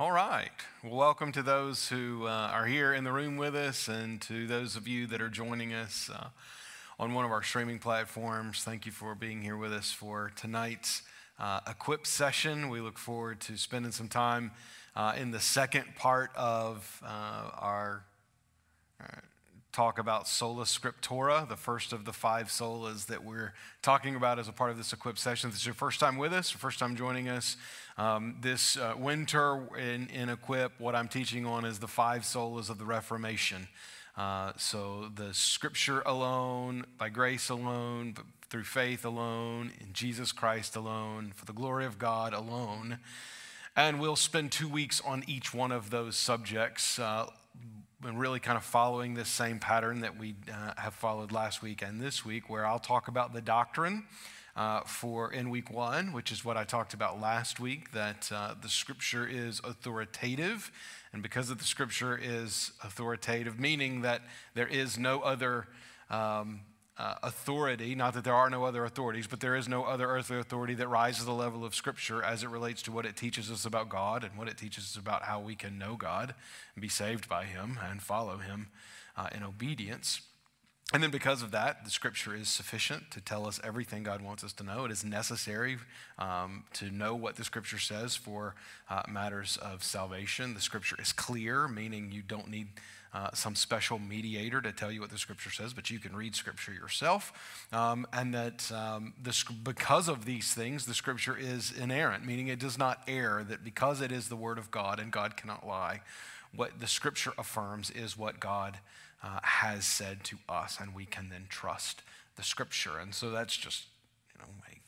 All right. Well, welcome to those who uh, are here in the room with us and to those of you that are joining us uh, on one of our streaming platforms. Thank you for being here with us for tonight's uh, Equip session. We look forward to spending some time uh, in the second part of uh, our uh, talk about sola scriptura, the first of the five solas that we're talking about as a part of this Equip session. If is your first time with us, or first time joining us. Um, this uh, winter in, in Equip, what I'm teaching on is the five solas of the Reformation. Uh, so the scripture alone, by grace alone, through faith alone, in Jesus Christ alone, for the glory of God alone. And we'll spend two weeks on each one of those subjects. Uh, and really kind of following this same pattern that we uh, have followed last week and this week, where I'll talk about the doctrine uh, for in week one, which is what I talked about last week, that uh, the scripture is authoritative. And because of the scripture is authoritative, meaning that there is no other um, uh, authority, not that there are no other authorities, but there is no other earthly authority that rises the level of Scripture as it relates to what it teaches us about God and what it teaches us about how we can know God and be saved by Him and follow Him uh, in obedience. And then, because of that, the scripture is sufficient to tell us everything God wants us to know. It is necessary um, to know what the scripture says for uh, matters of salvation. The scripture is clear, meaning you don't need uh, some special mediator to tell you what the scripture says, but you can read scripture yourself. Um, and that um, because of these things, the scripture is inerrant, meaning it does not err, that because it is the word of God and God cannot lie, what the scripture affirms is what God uh, has said to us, and we can then trust the scripture. And so that's just, you know, a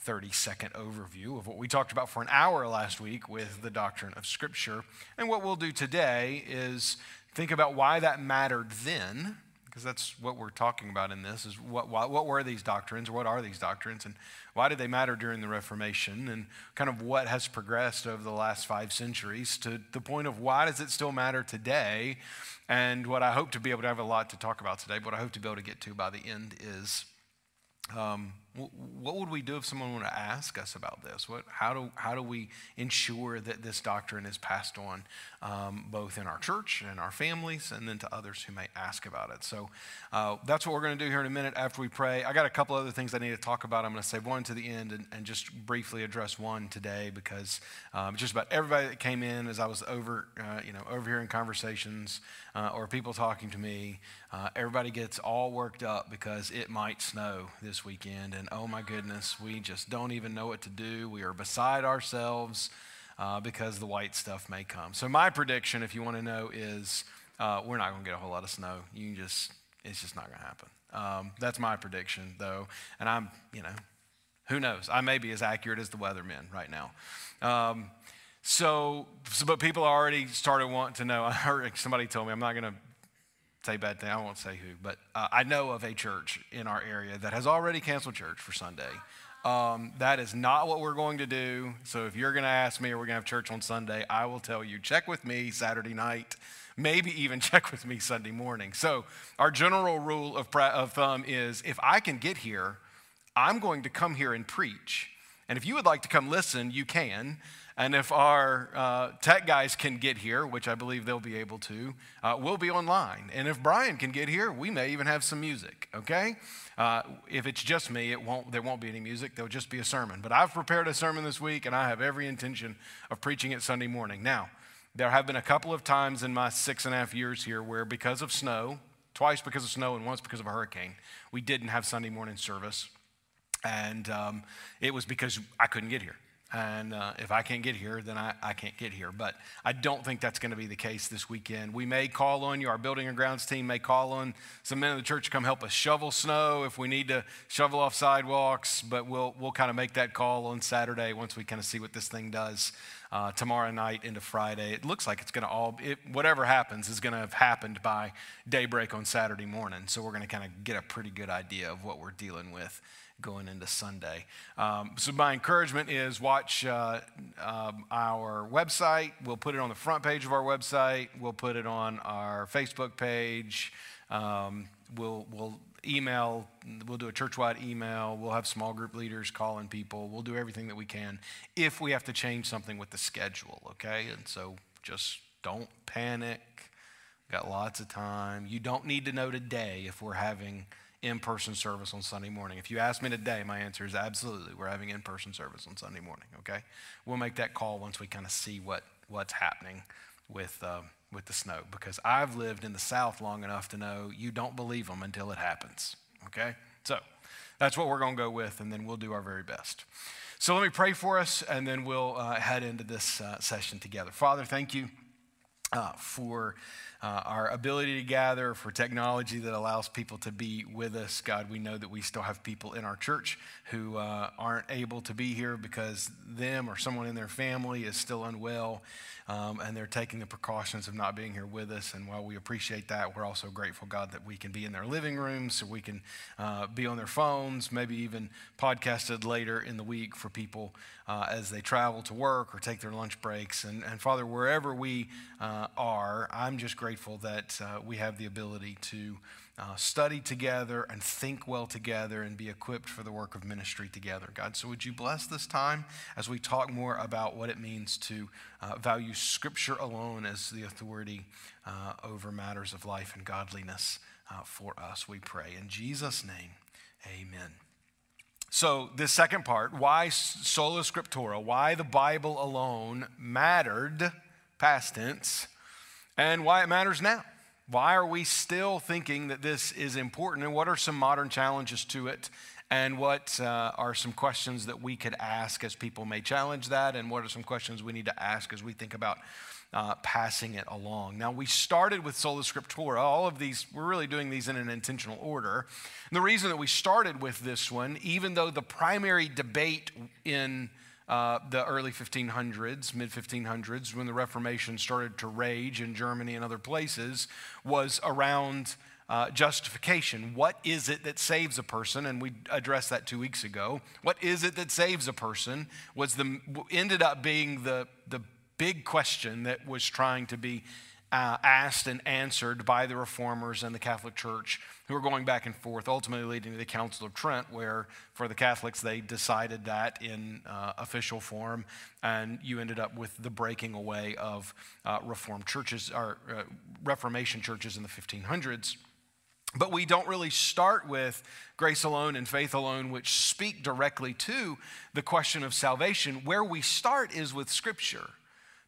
30 second overview of what we talked about for an hour last week with the doctrine of scripture. And what we'll do today is think about why that mattered then, because that's what we're talking about in this is what, what, what were these doctrines, what are these doctrines, and why did they matter during the Reformation, and kind of what has progressed over the last five centuries to the point of why does it still matter today? And what I hope to be able to have a lot to talk about today, but what I hope to be able to get to by the end is um, what would we do if someone were to ask us about this? What, how, do, how do we ensure that this doctrine is passed on um, both in our church and our families and then to others who may ask about it? So uh, that's what we're going to do here in a minute after we pray. I got a couple other things I need to talk about. I'm going to save one to the end and, and just briefly address one today because um, just about everybody that came in as I was over, uh, you know, overhearing conversations uh, or people talking to me, uh, everybody gets all worked up because it might snow this weekend. And and oh my goodness, we just don't even know what to do. We are beside ourselves uh, because the white stuff may come. So, my prediction, if you want to know, is uh, we're not going to get a whole lot of snow. You just, it's just not going to happen. Um, that's my prediction, though. And I'm, you know, who knows? I may be as accurate as the weathermen right now. Um, so, so, but people already started wanting to know. I heard somebody told me, I'm not going to say bad thing. I won't say who, but uh, I know of a church in our area that has already canceled church for Sunday. Um, that is not what we're going to do. So if you're going to ask me, are we going to have church on Sunday? I will tell you, check with me Saturday night. Maybe even check with me Sunday morning. So our general rule of, of thumb is if I can get here, I'm going to come here and preach. And if you would like to come listen, you can. And if our uh, tech guys can get here, which I believe they'll be able to, uh, we'll be online. And if Brian can get here, we may even have some music, okay? Uh, if it's just me, it won't, there won't be any music. There'll just be a sermon. But I've prepared a sermon this week, and I have every intention of preaching it Sunday morning. Now, there have been a couple of times in my six and a half years here where, because of snow, twice because of snow and once because of a hurricane, we didn't have Sunday morning service. And um, it was because I couldn't get here. And uh, if I can't get here, then I, I can't get here. But I don't think that's going to be the case this weekend. We may call on you, our building and grounds team may call on some men of the church to come help us shovel snow if we need to shovel off sidewalks. But we'll, we'll kind of make that call on Saturday once we kind of see what this thing does uh, tomorrow night into Friday. It looks like it's going to all, it, whatever happens is going to have happened by daybreak on Saturday morning. So we're going to kind of get a pretty good idea of what we're dealing with going into Sunday. Um, so, my encouragement is watch uh, um, our website. We'll put it on the front page of our website, we'll put it on our Facebook page. Um, we'll, we'll email, we'll do a church-wide email. We'll have small group leaders calling people. We'll do everything that we can if we have to change something with the schedule, okay? And so just don't panic. Got lots of time. You don't need to know today if we're having in person service on Sunday morning. If you ask me today, my answer is absolutely. We're having in person service on Sunday morning, okay? We'll make that call once we kind of see what, what's happening with, uh, with the snow because I've lived in the South long enough to know you don't believe them until it happens, okay? So that's what we're going to go with, and then we'll do our very best. So let me pray for us, and then we'll uh, head into this uh, session together. Father, thank you uh, for uh, our ability to gather, for technology that allows people to be with us. God, we know that we still have people in our church who uh, aren't able to be here because them or someone in their family is still unwell um, and they're taking the precautions of not being here with us. And while we appreciate that, we're also grateful, God, that we can be in their living rooms, so we can uh, be on their phones, maybe even podcasted later in the week for people uh, as they travel to work or take their lunch breaks. And, and Father, wherever we uh, are, I'm just grateful that uh, we have the ability to uh, study together and think well together and be equipped for the work of ministry together. God, so would you bless this time as we talk more about what it means to uh, value Scripture alone as the authority uh, over matters of life and godliness uh, for us, we pray. In Jesus' name, amen. So, this second part, why sola scriptura, why the Bible alone mattered, past tense, and why it matters now. Why are we still thinking that this is important? And what are some modern challenges to it? And what uh, are some questions that we could ask as people may challenge that? And what are some questions we need to ask as we think about uh, passing it along? Now, we started with Sola Scriptura. All of these, we're really doing these in an intentional order. And the reason that we started with this one, even though the primary debate in uh, the early 1500s, mid 1500s, when the Reformation started to rage in Germany and other places, was around uh, justification. What is it that saves a person? And we addressed that two weeks ago. What is it that saves a person? Was the ended up being the the big question that was trying to be uh, asked and answered by the reformers and the Catholic Church who were going back and forth, ultimately leading to the Council of Trent, where for the Catholics they decided that in uh, official form, and you ended up with the breaking away of uh, Reformed churches or uh, Reformation churches in the 1500s. But we don't really start with grace alone and faith alone, which speak directly to the question of salvation. Where we start is with Scripture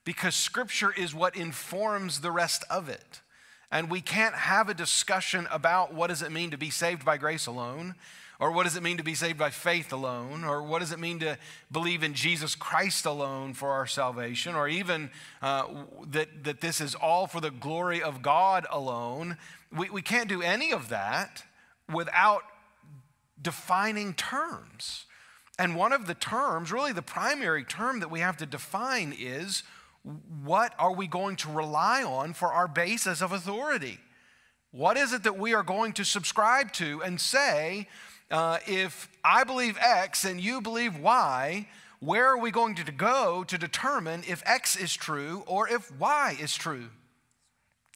because Scripture is what informs the rest of it. And we can't have a discussion about what does it mean to be saved by grace alone, or what does it mean to be saved by faith alone, or what does it mean to believe in Jesus Christ alone for our salvation, or even uh, that, that this is all for the glory of God alone. We, we can't do any of that without defining terms. And one of the terms, really the primary term that we have to define is what are we going to rely on for our basis of authority? What is it that we are going to subscribe to and say, uh, if I believe X and you believe Y, where are we going to go to determine if X is true or if Y is true?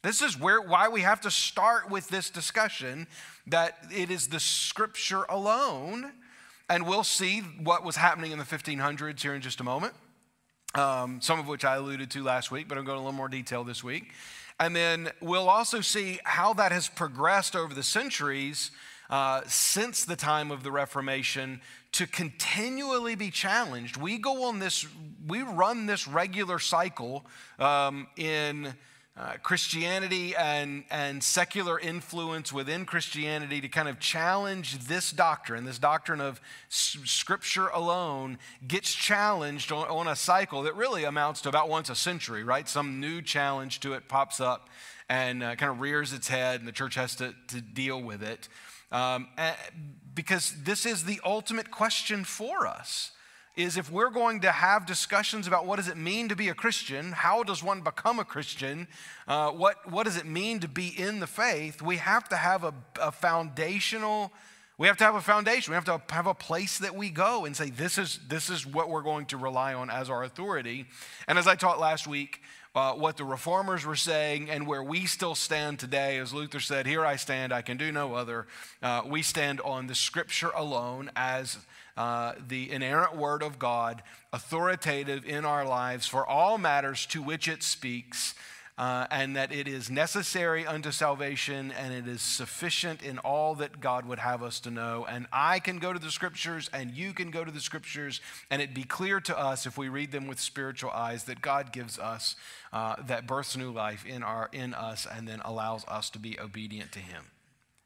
This is where, why we have to start with this discussion that it is the scripture alone. And we'll see what was happening in the 1500s here in just a moment um, some of which I alluded to last week, but I'm going to a little more detail this week. And then we'll also see how that has progressed over the centuries uh, since the time of the Reformation to continually be challenged. We go on this, we run this regular cycle um, in uh, Christianity and, and secular influence within Christianity to kind of challenge this doctrine, this doctrine of Scripture alone, gets challenged on, on a cycle that really amounts to about once a century, right? Some new challenge to it pops up and uh, kind of rears its head, and the church has to, to deal with it. Um, because this is the ultimate question for us is if we're going to have discussions about what does it mean to be a Christian, how does one become a Christian, uh, what, what does it mean to be in the faith, we have to have a, a foundational We have to have a foundation. We have to have a place that we go and say, this is, this is what we're going to rely on as our authority. And as I taught last week, uh, what the reformers were saying and where we still stand today, as Luther said, Here I stand, I can do no other. Uh, we stand on the scripture alone as uh, the inerrant word of God, authoritative in our lives for all matters to which it speaks uh, and that it is necessary unto salvation and it is sufficient in all that God would have us to know. And I can go to the scriptures and you can go to the scriptures, and it be clear to us if we read them with spiritual eyes that God gives us uh, that births new life in, our, in us and then allows us to be obedient to Him.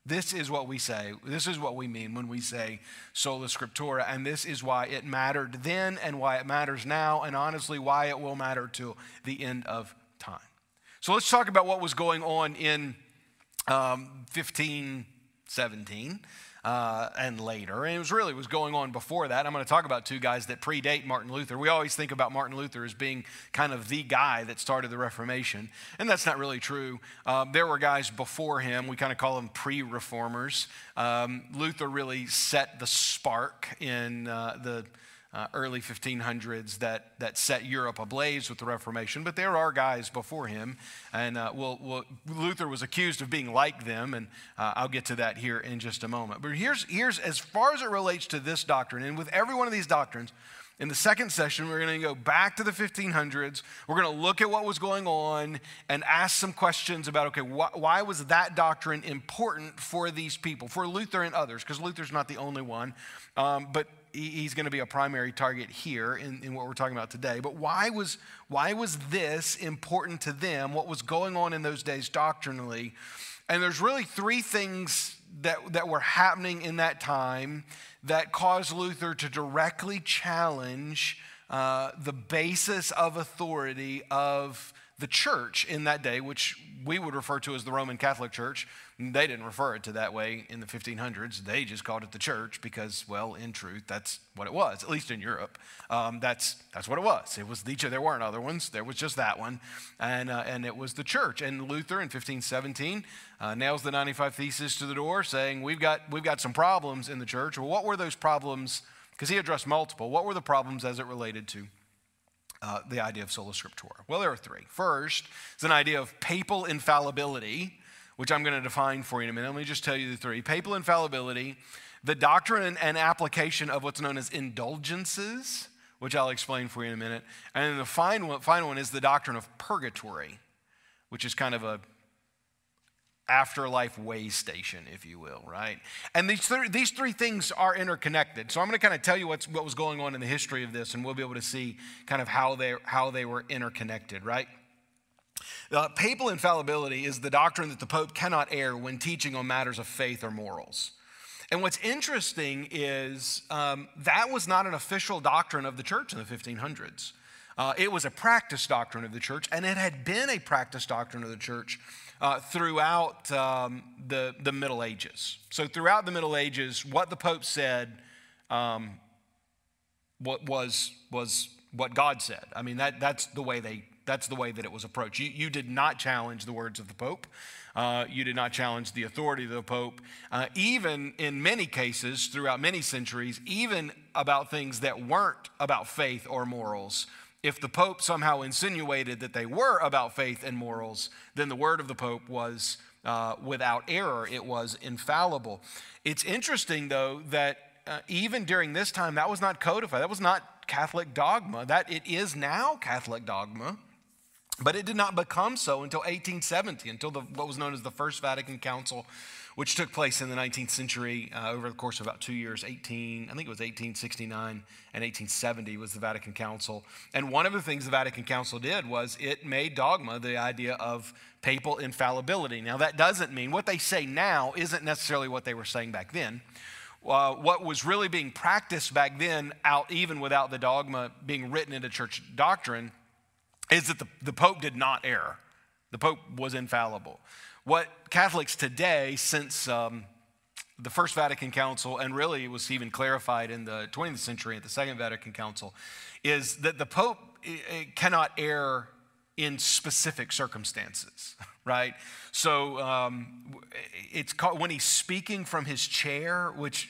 This is what we say. This is what we mean when we say sola scriptura. And this is why it mattered then and why it matters now, and honestly, why it will matter to the end of time. So let's talk about what was going on in um, 1517 uh, and later. And it was really was going on before that. I'm going to talk about two guys that predate Martin Luther. We always think about Martin Luther as being kind of the guy that started the Reformation, and that's not really true. Uh, there were guys before him. We kind of call them pre-reformers. Um, Luther really set the spark in uh, the uh, early 1500s that, that set Europe ablaze with the Reformation, but there are guys before him. And uh, we'll, we'll, Luther was accused of being like them, and uh, I'll get to that here in just a moment. But here's, here's as far as it relates to this doctrine, and with every one of these doctrines, in the second session, we're going to go back to the 1500s. We're going to look at what was going on and ask some questions about okay, wh- why was that doctrine important for these people, for Luther and others? Because Luther's not the only one. Um, but he's going to be a primary target here in, in what we're talking about today. But why was, why was this important to them? What was going on in those days doctrinally? And there's really three things that, that were happening in that time that caused Luther to directly challenge uh, the basis of authority of the church in that day, which we would refer to as the Roman Catholic Church. They didn't refer it to that way in the 1500s. They just called it the church because, well, in truth, that's what it was, at least in Europe. Um, that's, that's what it was. It was the, church. there weren't other ones. There was just that one. And, uh, and it was the church. And Luther in 1517 uh, nails the 95 Theses to the door saying, we've got, we've got some problems in the church. Well, what were those problems? Because he addressed multiple. What were the problems as it related to uh, the idea of sola scriptura? Well, there are three. First is an idea of papal infallibility, which I'm going to define for you in a minute. Let me just tell you the three papal infallibility, the doctrine and application of what's known as indulgences, which I'll explain for you in a minute. And then the final, final one is the doctrine of purgatory, which is kind of a afterlife way station, if you will, right? And these, th- these three things are interconnected. So I'm going to kind of tell you what's, what was going on in the history of this, and we'll be able to see kind of how they, how they were interconnected, right? Uh, papal infallibility is the doctrine that the Pope cannot err when teaching on matters of faith or morals. And what's interesting is um, that was not an official doctrine of the church in the 1500s. Uh, it was a practice doctrine of the church, and it had been a practice doctrine of the church uh, throughout um, the, the Middle Ages. So, throughout the Middle Ages, what the Pope said um, what was, was what God said. I mean, that, that's, the way they, that's the way that it was approached. You, you did not challenge the words of the Pope. Uh, you did not challenge the authority of the Pope. Uh, even in many cases, throughout many centuries, even about things that weren't about faith or morals, if the Pope somehow insinuated that they were about faith and morals, then the word of the Pope was uh, without error, it was infallible. It's interesting, though, that uh, even during this time, that was not codified. That was not Catholic dogma. That it is now Catholic dogma, but it did not become so until 1870, until the, what was known as the First Vatican Council which took place in the 19th century uh, over the course of about two years 18 i think it was 1869 and 1870 was the vatican council. And one of the things the vatican council did was it made dogma the idea of papal infallibility. Now that doesn't mean what they say now isn't necessarily what they were saying back then. Uh, what was really being practiced back then out even without the dogma being written into church doctrine is that the, the pope did not err. The pope was infallible what Catholics today, since um, the First Vatican Council, and really was even clarified in the 20th century at the Second Vatican Council, is that the Pope cannot err in specific circumstances, right? So um, it's called, when he's speaking from his chair, which,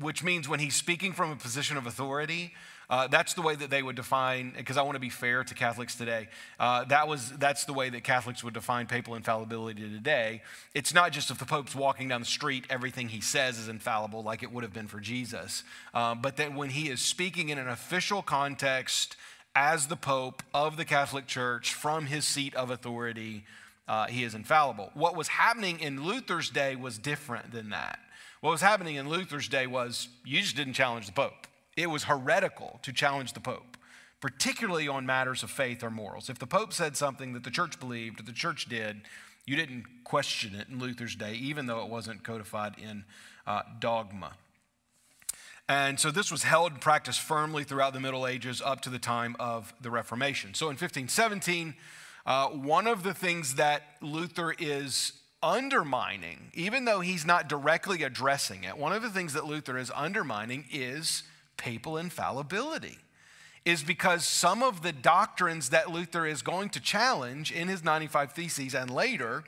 which means when he's speaking from a position of authority, uh, that's the way that they would define, because I want to be fair to Catholics today. Uh, that was, that's the way that Catholics would define papal infallibility today. It's not just if the Pope's walking down the street, everything he says is infallible, like it would have been for Jesus. Uh, but that when he is speaking in an official context as the Pope of the Catholic Church from his seat of authority, uh, he is infallible. What was happening in Luther's day was different than that. What was happening in Luther's day was you just didn't challenge the Pope. It was heretical to challenge the Pope, particularly on matters of faith or morals. If the Pope said something that the church believed, or the church did, you didn't question it in Luther's day, even though it wasn't codified in uh, dogma. And so this was held and practiced firmly throughout the Middle Ages up to the time of the Reformation. So in 1517, uh, one of the things that Luther is undermining, even though he's not directly addressing it, one of the things that Luther is undermining is papal infallibility is because some of the doctrines that Luther is going to challenge in his 95 Theses and later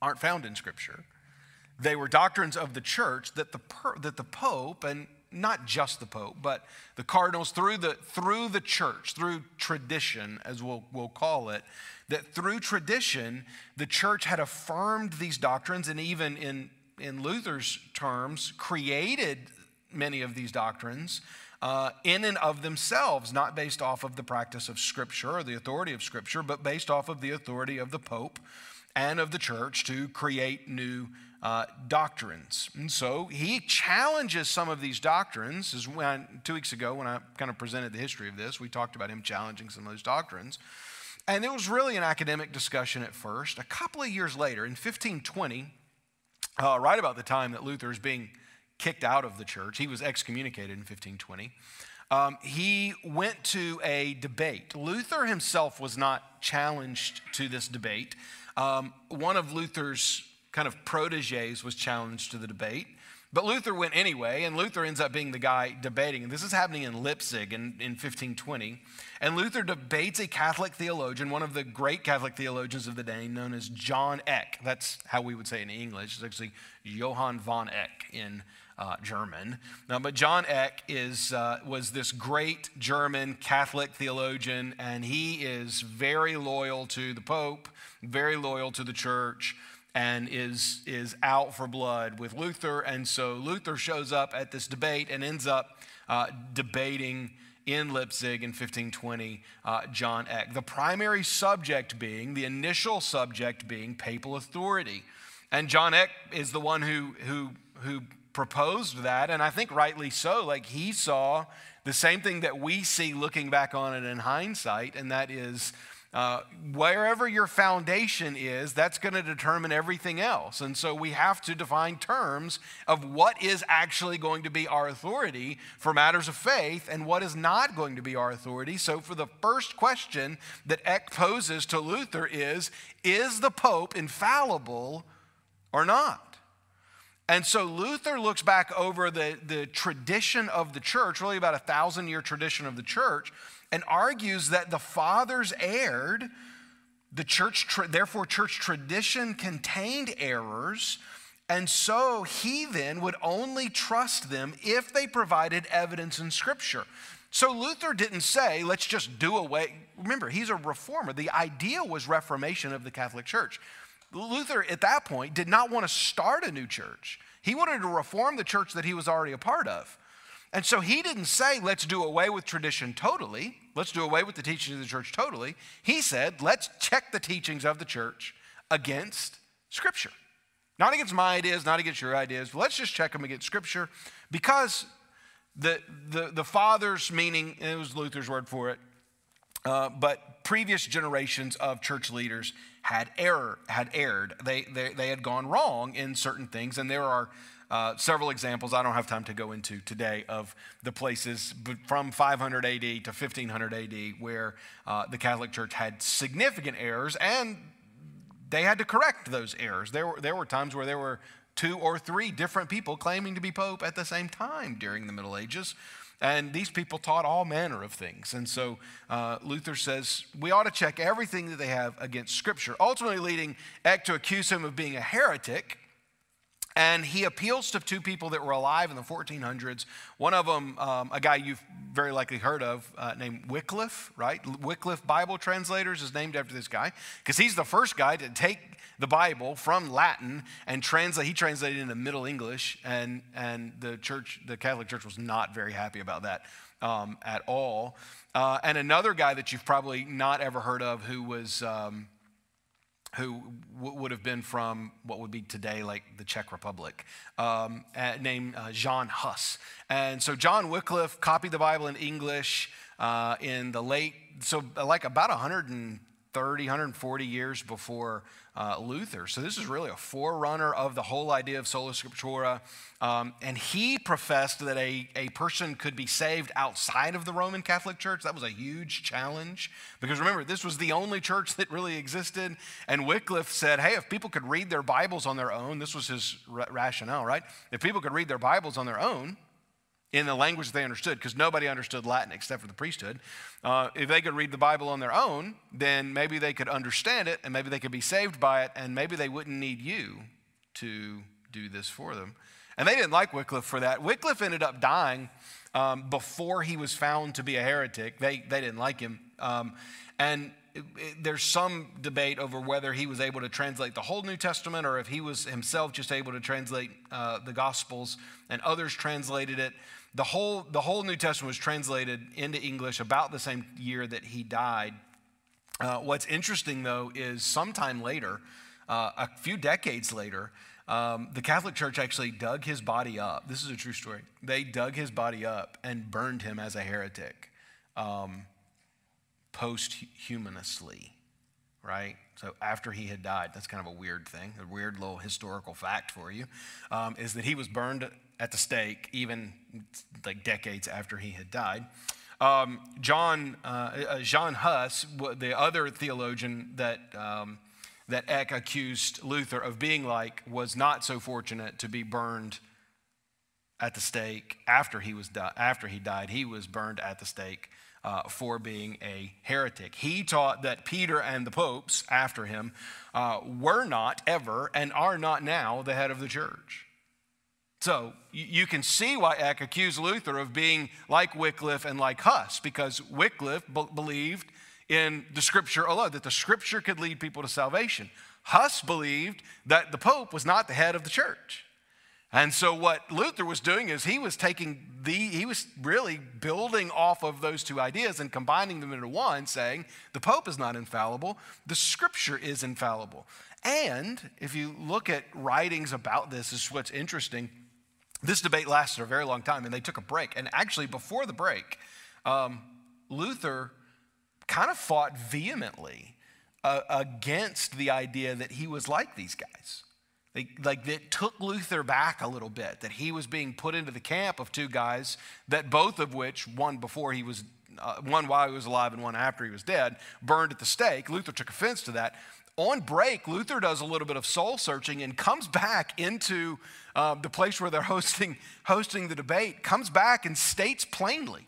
aren't found in Scripture. They were doctrines of the church that the, that the Pope, and not just the Pope, but the cardinals through the, through the church, through tradition, as we'll, we'll call it, that through tradition, the church had affirmed these doctrines and even in, in Luther's terms, created many of these doctrines uh, in and of themselves, not based off of the practice of Scripture or the authority of Scripture, but based off of the authority of the Pope and of the church to create new uh, doctrines. And so he challenges some of these doctrines. As when, two weeks ago, when I kind of presented the history of this, we talked about him challenging some of those doctrines. And it was really an academic discussion at first. A couple of years later, in 1520, uh, right about the time that Luther is being kicked out of the church. He was excommunicated in 1520. Um, he went to a debate. Luther himself was not challenged to this debate. Um, one of Luther's kind of proteges was challenged to the debate. But Luther went anyway, and Luther ends up being the guy debating. And this is happening in Leipzig in, in 1520. And Luther debates a Catholic theologian, one of the great Catholic theologians of the day, known as John Eck. That's how we would say it in English. It's actually Johann von Eck in uh, German. Now, but John Eck is, uh, was this great German Catholic theologian, and he is very loyal to the Pope, very loyal to the church, and is, is out for blood with Luther. And so Luther shows up at this debate and ends up uh, debating in Leipzig in 1520, uh, John Eck. The primary subject being, the initial subject being papal authority. And John Eck is the one who, who, who proposed that, and I think rightly so. Like he saw the same thing that we see looking back on it in hindsight, and that is uh, wherever your foundation is, that's going to determine everything else. And so we have to define terms of what is actually going to be our authority for matters of faith and what is not going to be our authority. So, for the first question that Eck poses to Luther is Is the Pope infallible or not? And so Luther looks back over the, the tradition of the church, really about a thousand year tradition of the church, and argues that the fathers erred. The church, therefore, church tradition contained errors. And so he then would only trust them if they provided evidence in Scripture. So Luther didn't say, let's just do away. Remember, he's a reformer. The idea was reformation of the Catholic Church. Luther, at that point, did not want to start a new church. He wanted to reform the church that he was already a part of. And so he didn't say, let's do away with tradition totally. Let's do away with the teachings of the church totally. He said, let's check the teachings of the church against Scripture. Not against my ideas, not against your ideas. Let's just check them against Scripture because the, the, the fathers, meaning, it was Luther's word for it, uh, but previous generations of church leaders had error had erred. They, they, they had gone wrong in certain things, and there are uh, several examples I don't have time to go into today of the places from 500 AD to 1500 AD where uh, the Catholic Church had significant errors, and they had to correct those errors. There were, there were times where there were two or three different people claiming to be pope at the same time during the Middle Ages. And these people taught all manner of things. And so uh, Luther says we ought to check everything that they have against Scripture, ultimately leading Eck to accuse him of being a heretic. And he appeals to two people that were alive in the 1400s. One of them, um, a guy you've very likely heard of, uh, named Wycliffe, right? Wycliffe Bible Translators is named after this guy because he's the first guy to take the Bible from Latin and translate. He translated into Middle English, and and the church, the Catholic Church, was not very happy about that um, at all. Uh, and another guy that you've probably not ever heard of, who was. Um, who would have been from what would be today like the Czech Republic, um, named uh, John Huss. And so John Wycliffe copied the Bible in English uh, in the late, so like about 130, 140 years before uh, Luther. So this is really a forerunner of the whole idea of sola scriptura. Um, and he professed that a, a person could be saved outside of the Roman Catholic Church. That was a huge challenge because remember, this was the only church that really existed. And Wycliffe said, hey, if people could read their Bibles on their own, this was his rationale, right? If people could read their Bibles on their own, in the language they understood, because nobody understood Latin except for the priesthood. Uh, if they could read the Bible on their own, then maybe they could understand it and maybe they could be saved by it, and maybe they wouldn't need you to do this for them. And they didn't like Wycliffe for that. Wycliffe ended up dying um, before he was found to be a heretic. They, they didn't like him. Um, and it, it, there's some debate over whether he was able to translate the whole New Testament or if he was himself just able to translate uh, the Gospels and others translated it. The whole, the whole New Testament was translated into English about the same year that he died. Uh, what's interesting, though, is sometime later, uh, a few decades later, um, the Catholic Church actually dug his body up. This is a true story. They dug his body up and burned him as a heretic um, posthumously, right? So after he had died, that's kind of a weird thing, a weird little historical fact for you, um, is that he was burned at the stake, even like decades after he had died. Um, John, uh, uh, John Huss, the other theologian that, um, that Eck accused Luther of being like, was not so fortunate to be burned at the stake after he, was di- after he died. He was burned at the stake uh, for being a heretic. He taught that Peter and the popes after him uh, were not ever and are not now the head of the church. So you can see why Eck accused Luther of being like Wycliffe and like Huss, because Wycliffe believed in the scripture alone, that the scripture could lead people to salvation. Huss believed that the Pope was not the head of the church. And so what Luther was doing is he was taking the, he was really building off of those two ideas and combining them into one, saying the Pope is not infallible, the scripture is infallible. And if you look at writings about this, this is what's interesting. This debate lasted a very long time, and they took a break. And actually, before the break, um, Luther kind of fought vehemently uh, against the idea that he was like these guys. Like, like that took Luther back a little bit, that he was being put into the camp of two guys that both of which, one before he was, uh, one while he was alive and one after he was dead, burned at the stake. Luther took offense to that on break, Luther does a little bit of soul searching and comes back into uh, the place where they're hosting, hosting the debate, comes back and states plainly,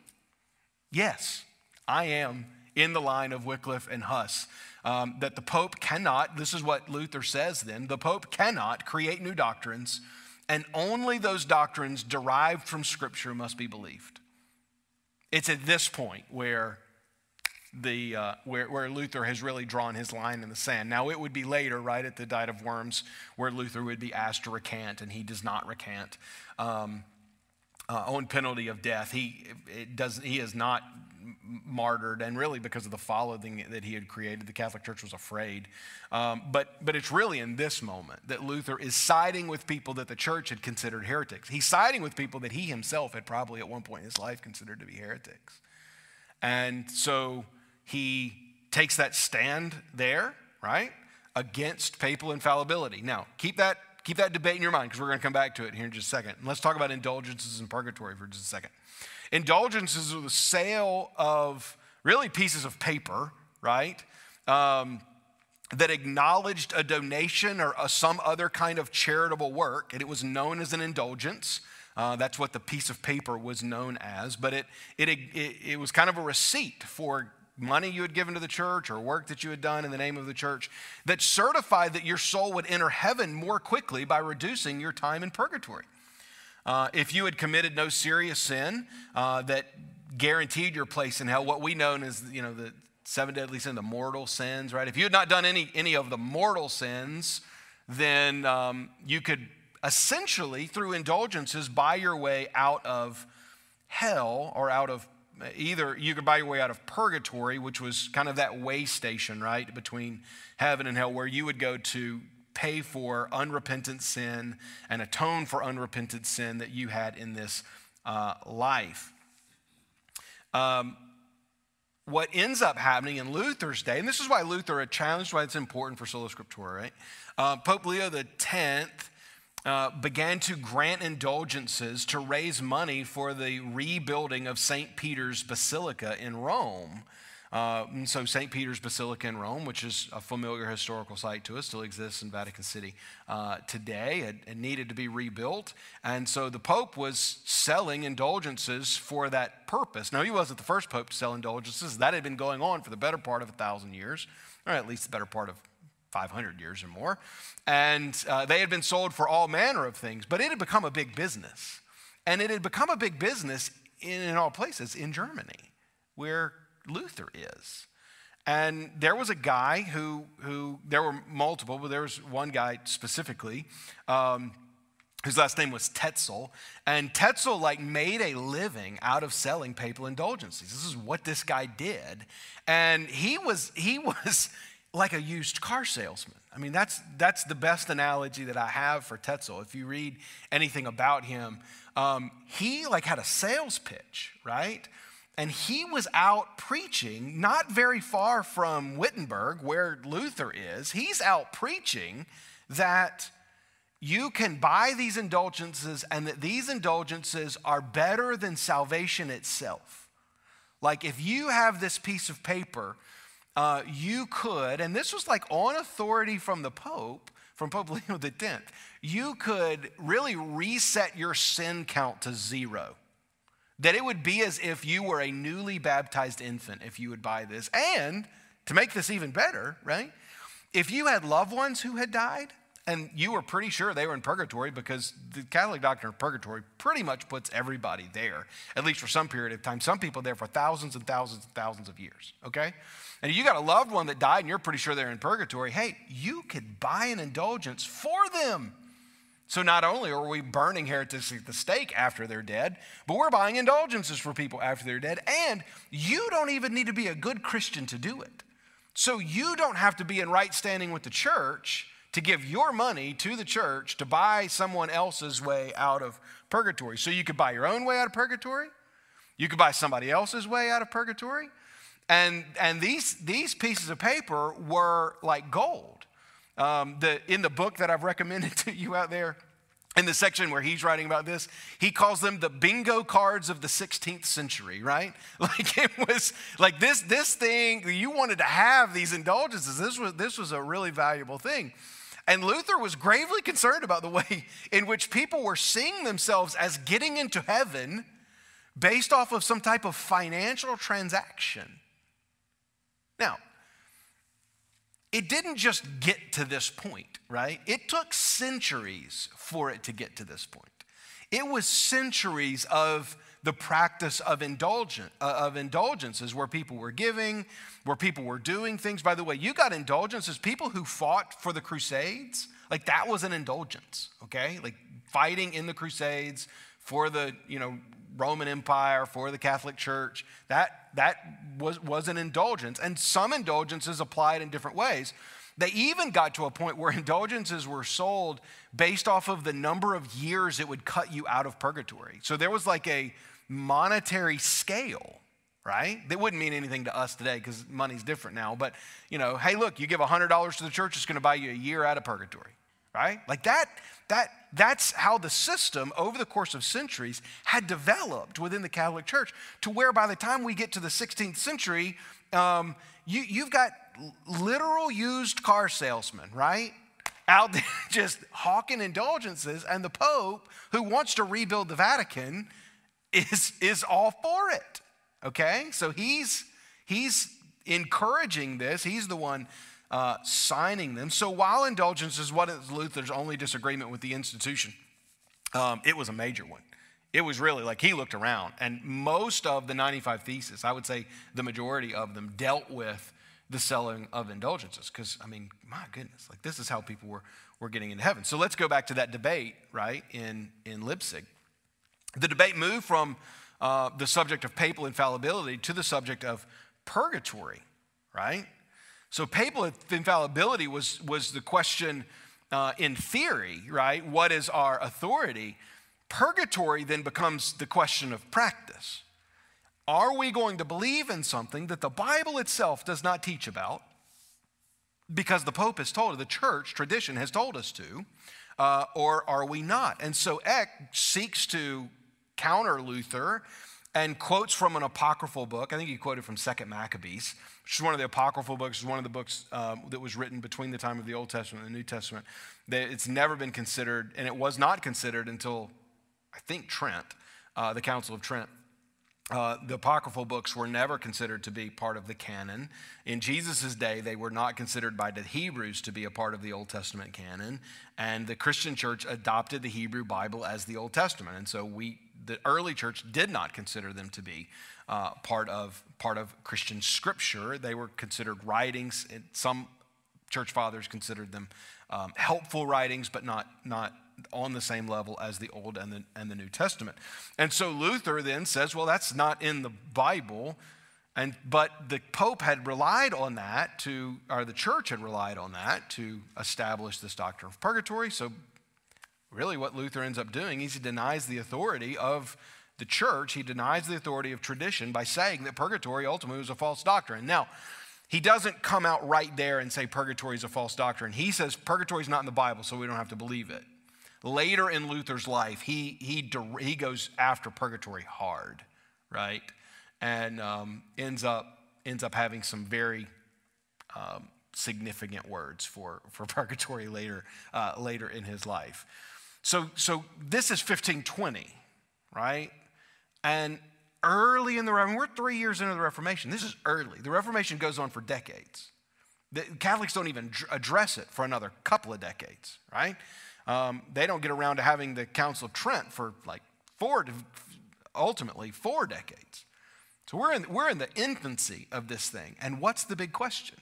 Yes, I am in the line of Wycliffe and Huss. Um, that the Pope cannot, this is what Luther says then, the Pope cannot create new doctrines, and only those doctrines derived from Scripture must be believed. It's at this point where the, uh, where, where Luther has really drawn his line in the sand. Now, it would be later, right at the Diet of Worms, where Luther would be asked to recant, and he does not recant um, uh, on penalty of death. He, does, he is not martyred, and really because of the following that he had created, the Catholic Church was afraid. Um, but, but it's really in this moment that Luther is siding with people that the church had considered heretics. He's siding with people that he himself had probably at one point in his life considered to be heretics. And so he takes that stand there, right, against papal infallibility. Now, keep that, keep that debate in your mind because we're going to come back to it here in just a second. And let's talk about indulgences and purgatory for just a second. Indulgences are the sale of really pieces of paper, right? Um, that acknowledged a donation or a, some other kind of charitable work, and it was known as an indulgence. Uh, that's what the piece of paper was known as. But it, it, it, it was kind of a receipt for money you had given to the church or work that you had done in the name of the church that certified that your soul would enter heaven more quickly by reducing your time in purgatory. Uh, if you had committed no serious sin uh, that guaranteed your place in hell, what we know as you know the seven deadly sins, the mortal sins, right? If you had not done any any of the mortal sins, then um, you could essentially, through indulgences, buy your way out of hell or out of either you could buy your way out of purgatory, which was kind of that way station, right, between heaven and hell, where you would go to pay for unrepentant sin and atone for unrepentant sin that you had in this uh, life. Um, what ends up happening in Luther's day, and this is why Luther challenged why it's important for sola scriptura, right? Uh, Pope Leo X uh, began to grant indulgences to raise money for the rebuilding of St. Peter's Basilica in Rome. Uh, so, St. Peter's Basilica in Rome, which is a familiar historical site to us, still exists in Vatican City uh, today. It, it, needed to be rebuilt. And so, the Pope was selling indulgences for that purpose. Now, he wasn't the first Pope to sell indulgences, that had been going on for the better part of a thousand years, or at least the better part of 500 years or more. And uh, they had been sold for all manner of things, but it had become a big business. And it had become a big business in, in all places in Germany, where Luther is. And there was a guy who, who there were multiple, but there was one guy specifically. Um, whose last name was Tetzel. And Tetzel like made a living out of selling papal indulgences. This is what this guy did. And he was he was like a used car salesman. I mean, that's, that's the best analogy that I have for Tetzel. If you read anything about him, um, he like had a sales pitch, right? And he was out preaching, not very far from Wittenberg, where Luther is. He's out preaching that you can buy these indulgences and that these indulgences are better than salvation itself. Like if you have this piece of paper uh, you could, and this was like on authority from the Pope, from Pope Leo X, you could really reset your sin count to zero. That it would be as if you were a newly baptized infant if you would buy this. And to make this even better, right? If you had loved ones who had died, and you were pretty sure they were in purgatory because the Catholic doctrine of purgatory pretty much puts everybody there, at least for some period of time. Some people there for thousands and thousands and thousands of years, okay? And you got a loved one that died and you're pretty sure they're in purgatory, hey, you could buy an indulgence for them. So not only are we burning heretics at the stake after they're dead, but we're buying indulgences for people after they're dead. And you don't even need to be a good Christian to do it. So you don't have to be in right standing with the church to give your money to the church to buy someone else's way out of purgatory. So you could buy your own way out of purgatory. You could buy somebody else's way out of purgatory. And, and these, these pieces of paper were like gold. Um, the, in the book that I've recommended to you out there, in the section where he's writing about this, he calls them the bingo cards of the 16th century, right? Like it was like this, this thing, you wanted to have these indulgences. This was, this was a really valuable thing. And Luther was gravely concerned about the way in which people were seeing themselves as getting into heaven based off of some type of financial transaction. Now, it didn't just get to this point, right? It took centuries for it to get to this point. It was centuries of the practice of, indulgent, uh, of indulgences where people were giving, where people were doing things. By the way, you got indulgences. People who fought for the Crusades, like that was an indulgence, okay? Like fighting in the Crusades for the, you know, Roman Empire, for the Catholic Church. That, that was, was an indulgence. And some indulgences applied in different ways. They even got to a point where indulgences were sold based off of the number of years it would cut you out of purgatory. So there was like a monetary scale, right? That wouldn't mean anything to us today because money's different now. But, you know, hey, look, you give $100 to the church, it's going to buy you a year out of purgatory, right? Like that, that, that's how the system over the course of centuries had developed within the Catholic Church to where by the time we get to the 16th century, um, you, you've got literal used car salesmen, right? out there just hawking indulgences, and the Pope, who wants to rebuild the Vatican, is, is all for it. Okay? So he's, he's encouraging this, he's the one uh, signing them. So while indulgence is what Luther's only disagreement with the institution, um, it was a major one. It was really like he looked around, and most of the 95 theses, I would say the majority of them, dealt with the selling of indulgences. Because, I mean, my goodness, like this is how people were, were getting into heaven. So let's go back to that debate, right, in, in Leipzig. The debate moved from uh, the subject of papal infallibility to the subject of purgatory, right? So papal infallibility was, was the question uh, in theory, right? What is our authority? Purgatory then becomes the question of practice. Are we going to believe in something that the Bible itself does not teach about? Because the Pope has told, us, the church tradition has told us to, uh, or are we not? And so Eck seeks to counter Luther and quotes from an apocryphal book. I think he quoted from Second Maccabees, which is one of the apocryphal books, is one of the books um, that was written between the time of the Old Testament and the New Testament. It's never been considered, and it was not considered until I think Trent, uh, the Council of Trent. Uh, the apocryphal books were never considered to be part of the canon. In Jesus' day, they were not considered by the Hebrews to be a part of the Old Testament canon. And the Christian church adopted the Hebrew Bible as the Old Testament. And so we, the early church did not consider them to be uh, part, of, part of Christian scripture. They were considered writings. Some church fathers considered them um, helpful writings, but not, not on the same level as the Old and the, and the New Testament. And so Luther then says, well, that's not in the Bible. And, but the Pope had relied on that to, or the church had relied on that to establish this doctrine of purgatory. So, really, what Luther ends up doing is he denies the authority of the church. He denies the authority of tradition by saying that purgatory ultimately was a false doctrine. Now, he doesn't come out right there and say purgatory is a false doctrine. He says purgatory is not in the Bible, so we don't have to believe it. Later in Luther's life, he, he, he goes after purgatory hard, right? And um, ends, up, ends up having some very um, significant words for, for purgatory later, uh, later in his life. So, so this is 1520, right? And early in the Reformation, we're three years into the Reformation. This is early. The Reformation goes on for decades. The Catholics don't even address it for another couple of decades, right? Um, they don't get around to having the Council of Trent for like four, ultimately four decades. So we're in, we're in the infancy of this thing. And what's the big question?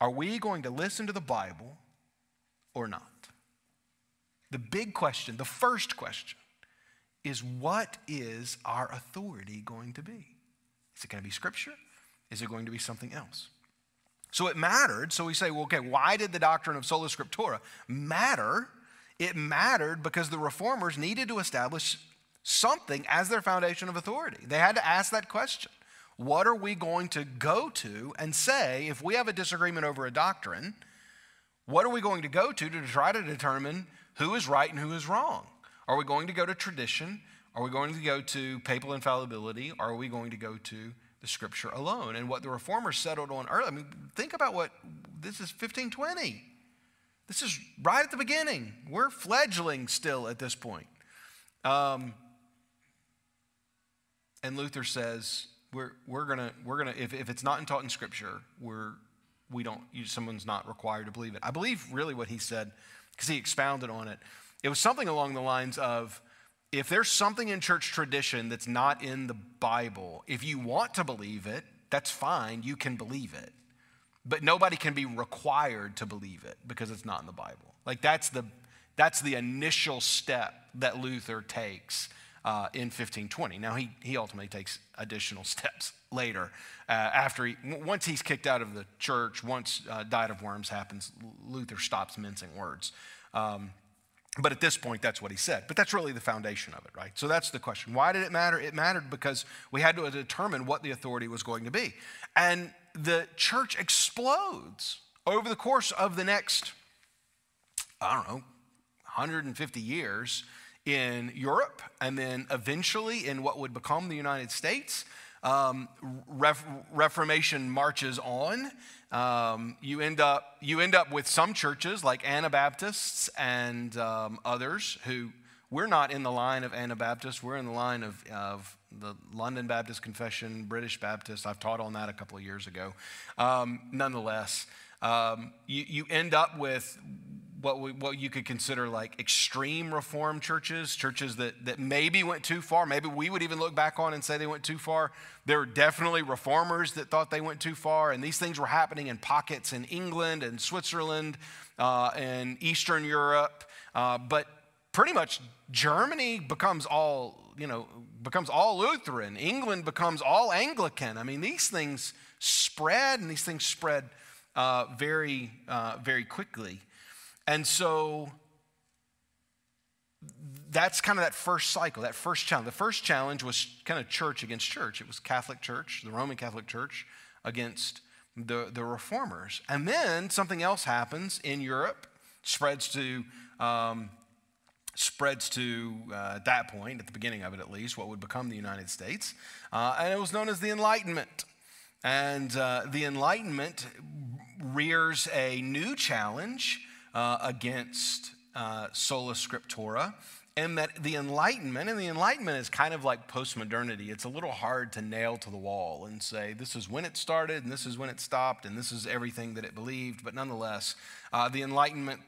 Are we going to listen to the Bible or not? The big question, the first question, is what is our authority going to be? Is it going to be Scripture? Is it going to be something else? So it mattered. So we say, well, okay, why did the doctrine of sola scriptura matter? It mattered because the reformers needed to establish something as their foundation of authority. They had to ask that question What are we going to go to and say if we have a disagreement over a doctrine? What are we going to go to to try to determine who is right and who is wrong? Are we going to go to tradition? Are we going to go to papal infallibility? Are we going to go to the scripture alone? And what the reformers settled on early, I mean, think about what this is 1520. This is right at the beginning. We're fledgling still at this point. Um, and Luther says, we're, we're gonna, we're gonna if, if it's not taught in Scripture, we're, we don't, someone's not required to believe it. I believe really what he said, because he expounded on it. It was something along the lines of, if there's something in church tradition that's not in the Bible, if you want to believe it, that's fine, you can believe it. But nobody can be required to believe it because it's not in the Bible. Like that's the, that's the initial step that Luther takes uh, in 1520. Now, he, he ultimately takes additional steps later uh, after he, once he's kicked out of the church, once uh, Diet of Worms happens, Luther stops mincing words. Um, but at this point, that's what he said. But that's really the foundation of it, right? So that's the question. Why did it matter? It mattered because we had to determine what the authority was going to be. And the church explodes over the course of the next, I don't know, 150 years in Europe and then eventually in what would become the United States. um, Ref- Reformation marches on. Um, you end up you end up with some churches like Anabaptists and um, others who we're not in the line of Anabaptists. We're in the line of, of the London Baptist Confession, British Baptist. I've taught on that a couple of years ago. Um, nonetheless, um, you, you end up with what, we, what you could consider like extreme reform churches, churches that, that maybe went too far. Maybe we would even look back on and say they went too far. There were definitely reformers that thought they went too far, and these things were happening in pockets in England and Switzerland uh, and Eastern Europe. Uh, but pretty much Germany becomes all, you know, becomes all Lutheran. England becomes all Anglican. I mean, these things spread, and these things spread uh, very, uh, very quickly. And so that's kind of that first cycle, that first challenge. The first challenge was kind of church against church. It was Catholic Church, the Roman Catholic Church, against the, the reformers. And then something else happens in Europe, spreads to. Um, spreads to uh, at that point at the beginning of it at least what would become the united states uh, and it was known as the enlightenment and uh, the enlightenment rears a new challenge uh, against uh, sola scriptura, and that the Enlightenment, and the Enlightenment is kind of like postmodernity. It's a little hard to nail to the wall and say this is when it started, and this is when it stopped, and this is everything that it believed. But nonetheless, uh, the Enlightenment,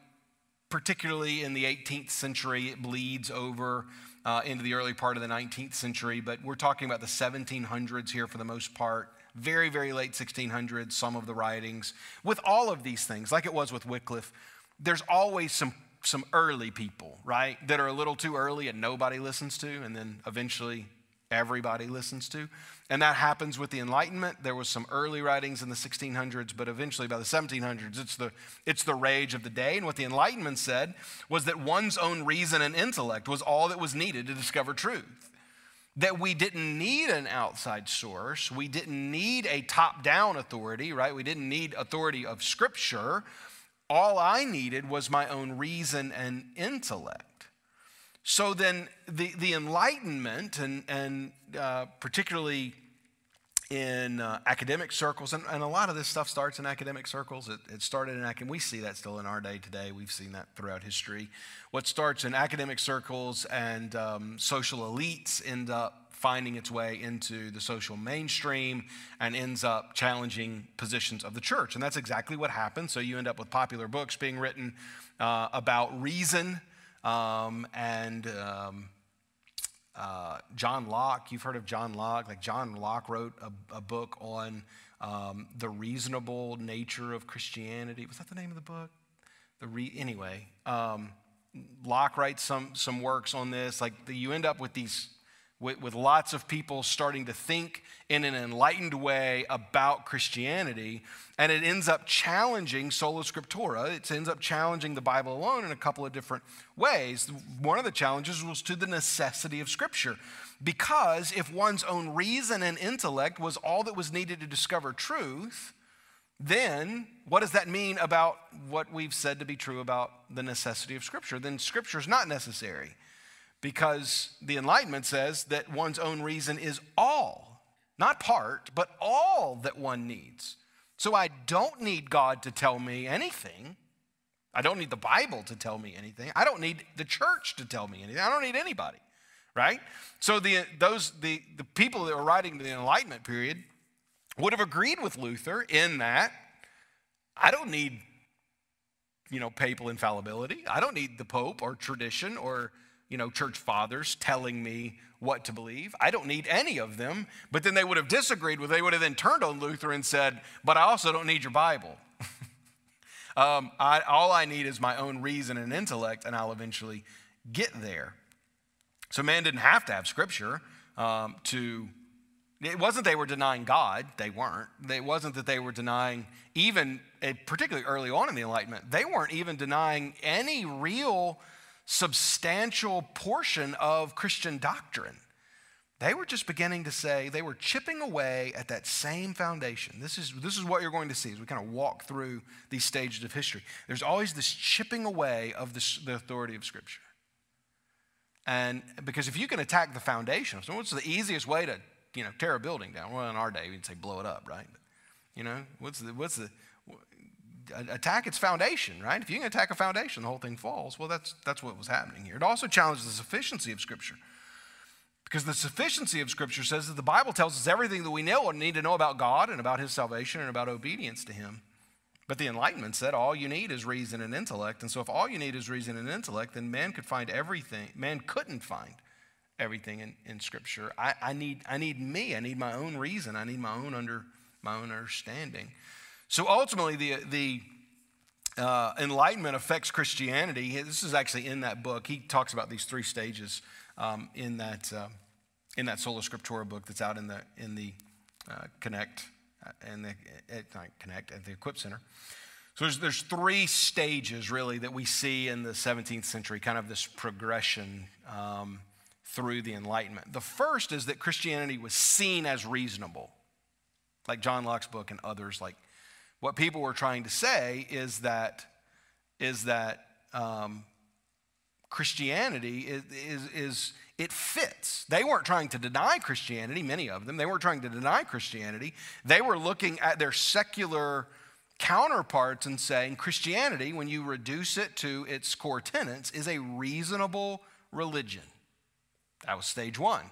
particularly in the 18th century, it bleeds over. Uh, into the early part of the 19th century, but we're talking about the 1700s here for the most part very, very late 1600s, some of the writings. With all of these things, like it was with Wycliffe, there's always some some early people, right, that are a little too early and nobody listens to, and then eventually everybody listens to. And that happens with the Enlightenment. There was some early writings in the 1600s, but eventually by the 1700s, it's the, it's the rage of the day. And what the Enlightenment said was that one's own reason and intellect was all that was needed to discover truth. That we didn't need an outside source. We didn't need a top down authority, right? We didn't need authority of Scripture all I needed was my own reason and intellect. So then, the, the Enlightenment, and, and uh, particularly in uh, academic circles, and, and, a lot of this stuff starts in academic circles. It, it started in academic, we see that still in our day today. We've seen that throughout history. What starts in academic circles and um, social elites end up finding its way into the social mainstream and ends up challenging positions of the church. And that's exactly what happens. So you end up with popular books being written uh, about reason um, and. Um, uh, John Locke, you've heard of John Locke. Like John Locke wrote a, a book on um, the reasonable nature of Christianity. Was that the name of the book? The re- anyway, um, Locke writes some some works on this. Like the, you end up with these with, with lots of people starting to think in an enlightened way about Christianity, and it ends up challenging sola scriptura. It ends up challenging the Bible alone in a couple of different ways. One of the challenges was to the necessity of Scripture. Because if one's own reason and intellect was all that was needed to discover truth, then what does that mean about what we've said to be true about the necessity of Scripture? Then Scripture is not necessary because the Enlightenment says that one's own reason is all, not part, but all that one needs. So I don't need God to tell me anything. I don't need the Bible to tell me anything. I don't need the church to tell me anything. I don't need anybody, right? So the, those, the, the people that were writing the Enlightenment period would have agreed with Luther in that I don't need, you know, papal infallibility. I don't need the Pope or tradition or you know, church fathers telling me what to believe. I don't need any of them. But then they would have disagreed with, they would have then turned on Luther and said, but I also don't need your Bible. um, I, all I need is my own reason and intellect, and I'll eventually get there. So man didn't have to have scripture um, to. It wasn't they were denying God. They weren't. It wasn't that they were denying even, eh, particularly early on in the Enlightenment, they weren't even denying any real substantial portion of Christian doctrine. They were just beginning to say, they were chipping away at that same foundation. This is, this is what you're going to see as we kind of walk through these stages of history. There's always this chipping away of this, the authority of Scripture. And because if you can attack the foundation, so what's the easiest way to you know, tear a building down. Well, in our day, we'd say blow it up, right? You know, what's the, what's the, attack its foundation, right? If you can attack a foundation, the whole thing falls. Well, that's, that's what was happening here. It also challenges the sufficiency of Scripture. Because the sufficiency of Scripture says that the Bible tells us everything that we know and need to know about God and about His salvation and about obedience to Him. But the Enlightenment said all you need is reason and intellect. And so, if all you need is reason and intellect, then man could find everything. Man couldn't find everything in, in Scripture. I, I, need, I need me. I need my own reason. I need my own under my own understanding. So ultimately, the the uh, Enlightenment affects Christianity. This is actually in that book. He talks about these three stages um, in that uh, in that sola scriptura book that's out in the in the uh, Connect and uh, the uh, Connect at the Equip Center. So there's there's three stages really that we see in the 17th century, kind of this progression um, through the Enlightenment. The first is that Christianity was seen as reasonable, like John Locke's book and others. Like what people were trying to say is that is that um, Christianity is, is, is, it fits. They weren't trying to deny Christianity, many of them. They weren't trying to deny Christianity. They were looking at their secular counterparts and saying Christianity, when you reduce it to its core tenets, is a reasonable religion. That was stage one.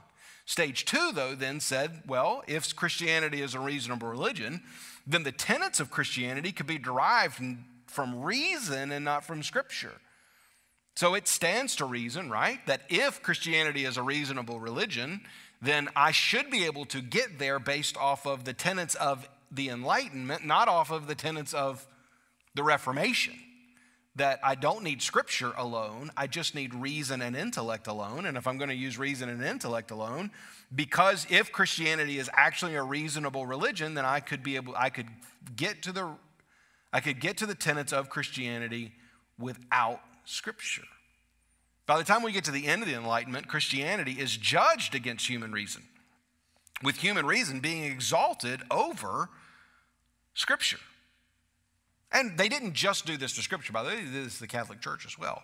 Stage two, though, then said, well, if Christianity is a reasonable religion, then the tenets of Christianity could be derived from reason and not from Scripture. So it stands to reason, right, that if Christianity is a reasonable religion, then I should be able to get there based off of the tenets of the Enlightenment, not off of the tenets of the Reformation. That I don't need scripture alone, I just need reason and intellect alone. And if I'm going to use reason and intellect alone, because if Christianity is actually a reasonable religion, then I could be able, I could get to the, I could get to the tenets of Christianity without Scripture. By the time we get to the end of the Enlightenment, Christianity is judged against human reason, with human reason being exalted over Scripture. And they didn't just do this to Scripture, by the way, they did this to the Catholic Church as well.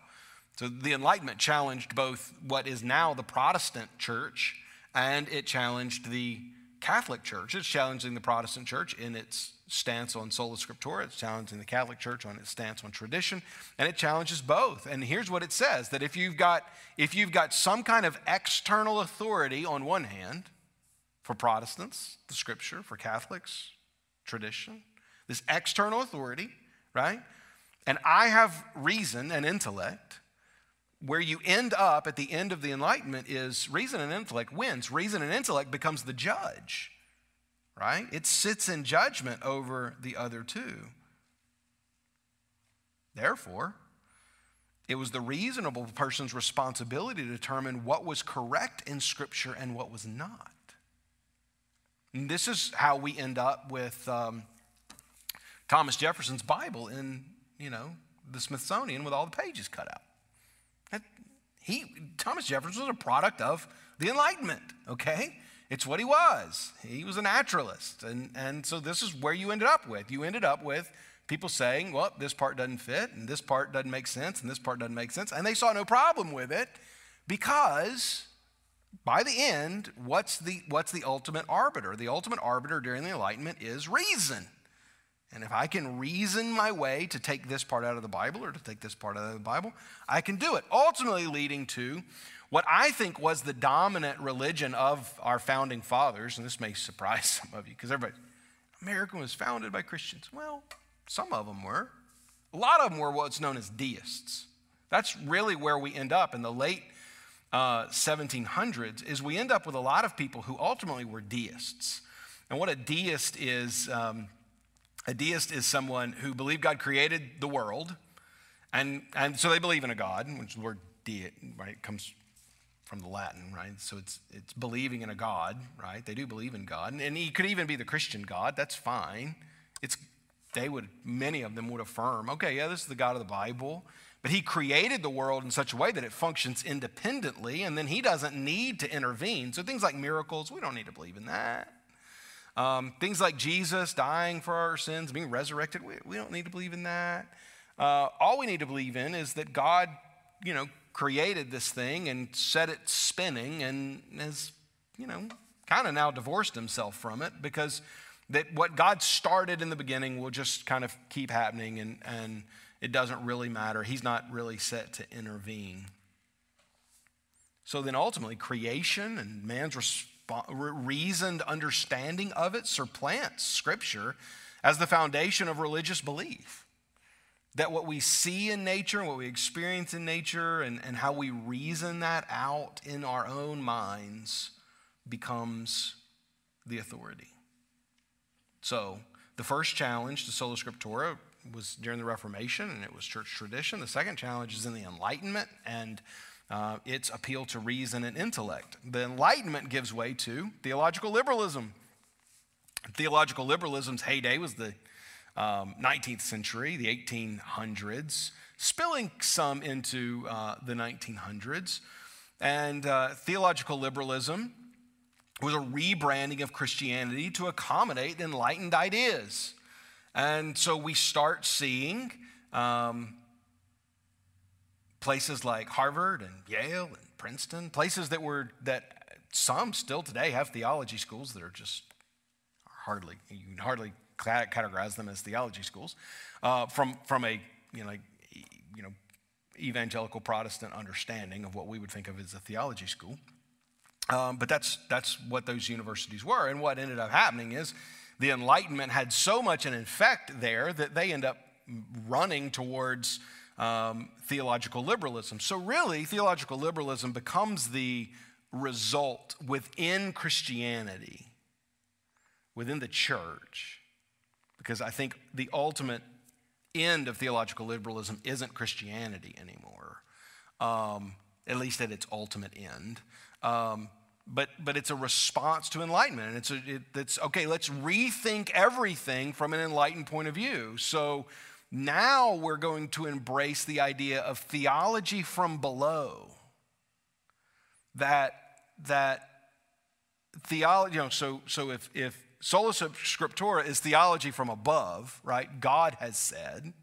So the Enlightenment challenged both what is now the Protestant church and it challenged the Catholic Church. It's challenging the Protestant church in its stance on sola scriptura, it's challenging the Catholic Church on its stance on tradition, and it challenges both. And here's what it says that if you've got if you've got some kind of external authority on one hand, for Protestants, the scripture, for Catholics, tradition, this external authority, right? And I have reason and intellect. Where you end up at the end of the Enlightenment is reason and intellect wins. Reason and intellect becomes the judge right? It sits in judgment over the other two. Therefore, it was the reasonable person's responsibility to determine what was correct in Scripture and what was not. And this is how we end up with um, Thomas Jefferson's Bible in, you know, the Smithsonian with all the pages cut out. He, Thomas Jefferson was a product of the Enlightenment, okay? It's what he was. He was a naturalist. And, and so this is where you ended up with. You ended up with people saying, well, this part doesn't fit, and this part doesn't make sense, and this part doesn't make sense. And they saw no problem with it because by the end, what's the, what's the ultimate arbiter? The ultimate arbiter during the Enlightenment is reason. And if I can reason my way to take this part out of the Bible or to take this part out of the Bible, I can do it. Ultimately, leading to what I think was the dominant religion of our founding fathers, and this may surprise some of you because everybody, America was founded by Christians. Well, some of them were. A lot of them were what's known as deists. That's really where we end up in the late uh, 1700s. Is we end up with a lot of people who ultimately were deists. And what a deist is, um, a deist is someone who believed God created the world, and and so they believe in a God, which the word deity right comes from the Latin, right? So it's, it's believing in a God, right? They do believe in God. And he could even be the Christian God. That's fine. It's, they would, many of them would affirm, okay, yeah, this is the God of the Bible. But he created the world in such a way that it functions independently, and then he doesn't need to intervene. So things like miracles, we don't need to believe in that. Um, things like Jesus dying for our sins, being resurrected, we, we don't need to believe in that. Uh, all we need to believe in is that God, you know, created this thing and set it spinning and has, you know, kind of now divorced himself from it because that what God started in the beginning will just kind of keep happening and, and it doesn't really matter. He's not really set to intervene. So then ultimately, creation and man's reasoned understanding of it supplants Scripture as the foundation of religious belief. That what we see in nature and what we experience in nature and, and how we reason that out in our own minds becomes the authority. So, the first challenge to Sola Scriptura was during the Reformation and it was church tradition. The second challenge is in the Enlightenment and uh, its appeal to reason and intellect. The Enlightenment gives way to theological liberalism. Theological liberalism's heyday was the um, 19th century, the 1800s, spilling some into uh, the 1900s. And uh, theological liberalism was a rebranding of Christianity to accommodate enlightened ideas. And so we start seeing um, places like Harvard and Yale and Princeton, places that were that some still today have theology schools that are just hardly you can hardly categorize them as theology schools uh, from from a you know you know evangelical Protestant understanding of what we would think of as a theology school. Um, but that's that's what those universities were, and what ended up happening is the Enlightenment had so much an effect there that they end up running towards um, theological liberalism. So, really, theological liberalism becomes the result within Christianity, within the church, because I think the ultimate end of theological liberalism isn't Christianity anymore, um, at least at its ultimate end. Um, but, but it's a response to enlightenment. And it's, a, it, it's okay, let's rethink everything from an enlightened point of view. So now we're going to embrace the idea of theology from below. That, that theology, you know, so, so if, if sola scriptura is theology from above, right? God has said.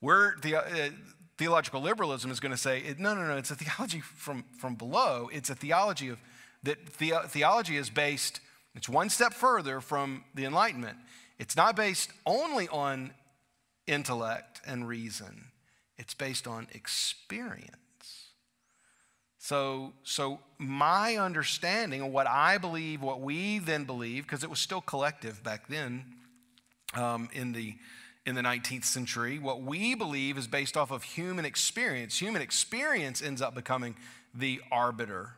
We're the, uh, theological liberalism is going to say, no, no, no, it's a theology from, from below. It's a theology of that the, theology is based, it's one step further from the Enlightenment. It's not based only on intellect and reason, it's based on experience. So, so my understanding of what I believe, what we then believe, because it was still collective back then um, in the in the 19th century. What we believe is based off of human experience. Human experience ends up becoming the arbiter.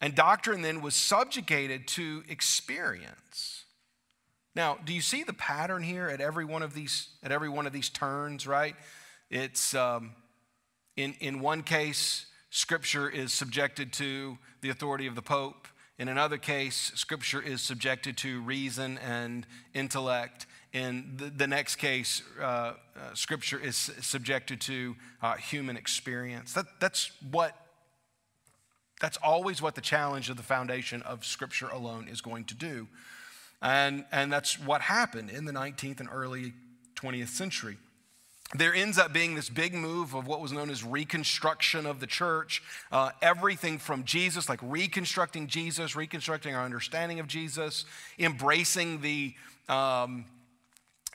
And doctrine then was subjugated to experience. Now, do you see the pattern here at every one of these at every one of these turns? Right? It's um, in in one case, Scripture is subjected to the authority of the Pope. In another case, Scripture is subjected to reason and intellect. In the, the next case, uh, uh, Scripture is subjected to uh, human experience. That, that's what. That's always what the challenge of the foundation of Scripture alone is going to do. And, and that's what happened in the 19th and early 20th century there ends up being this big move of what was known as reconstruction of the church. Uh, everything from Jesus, like reconstructing Jesus, reconstructing our understanding of Jesus, embracing the, um,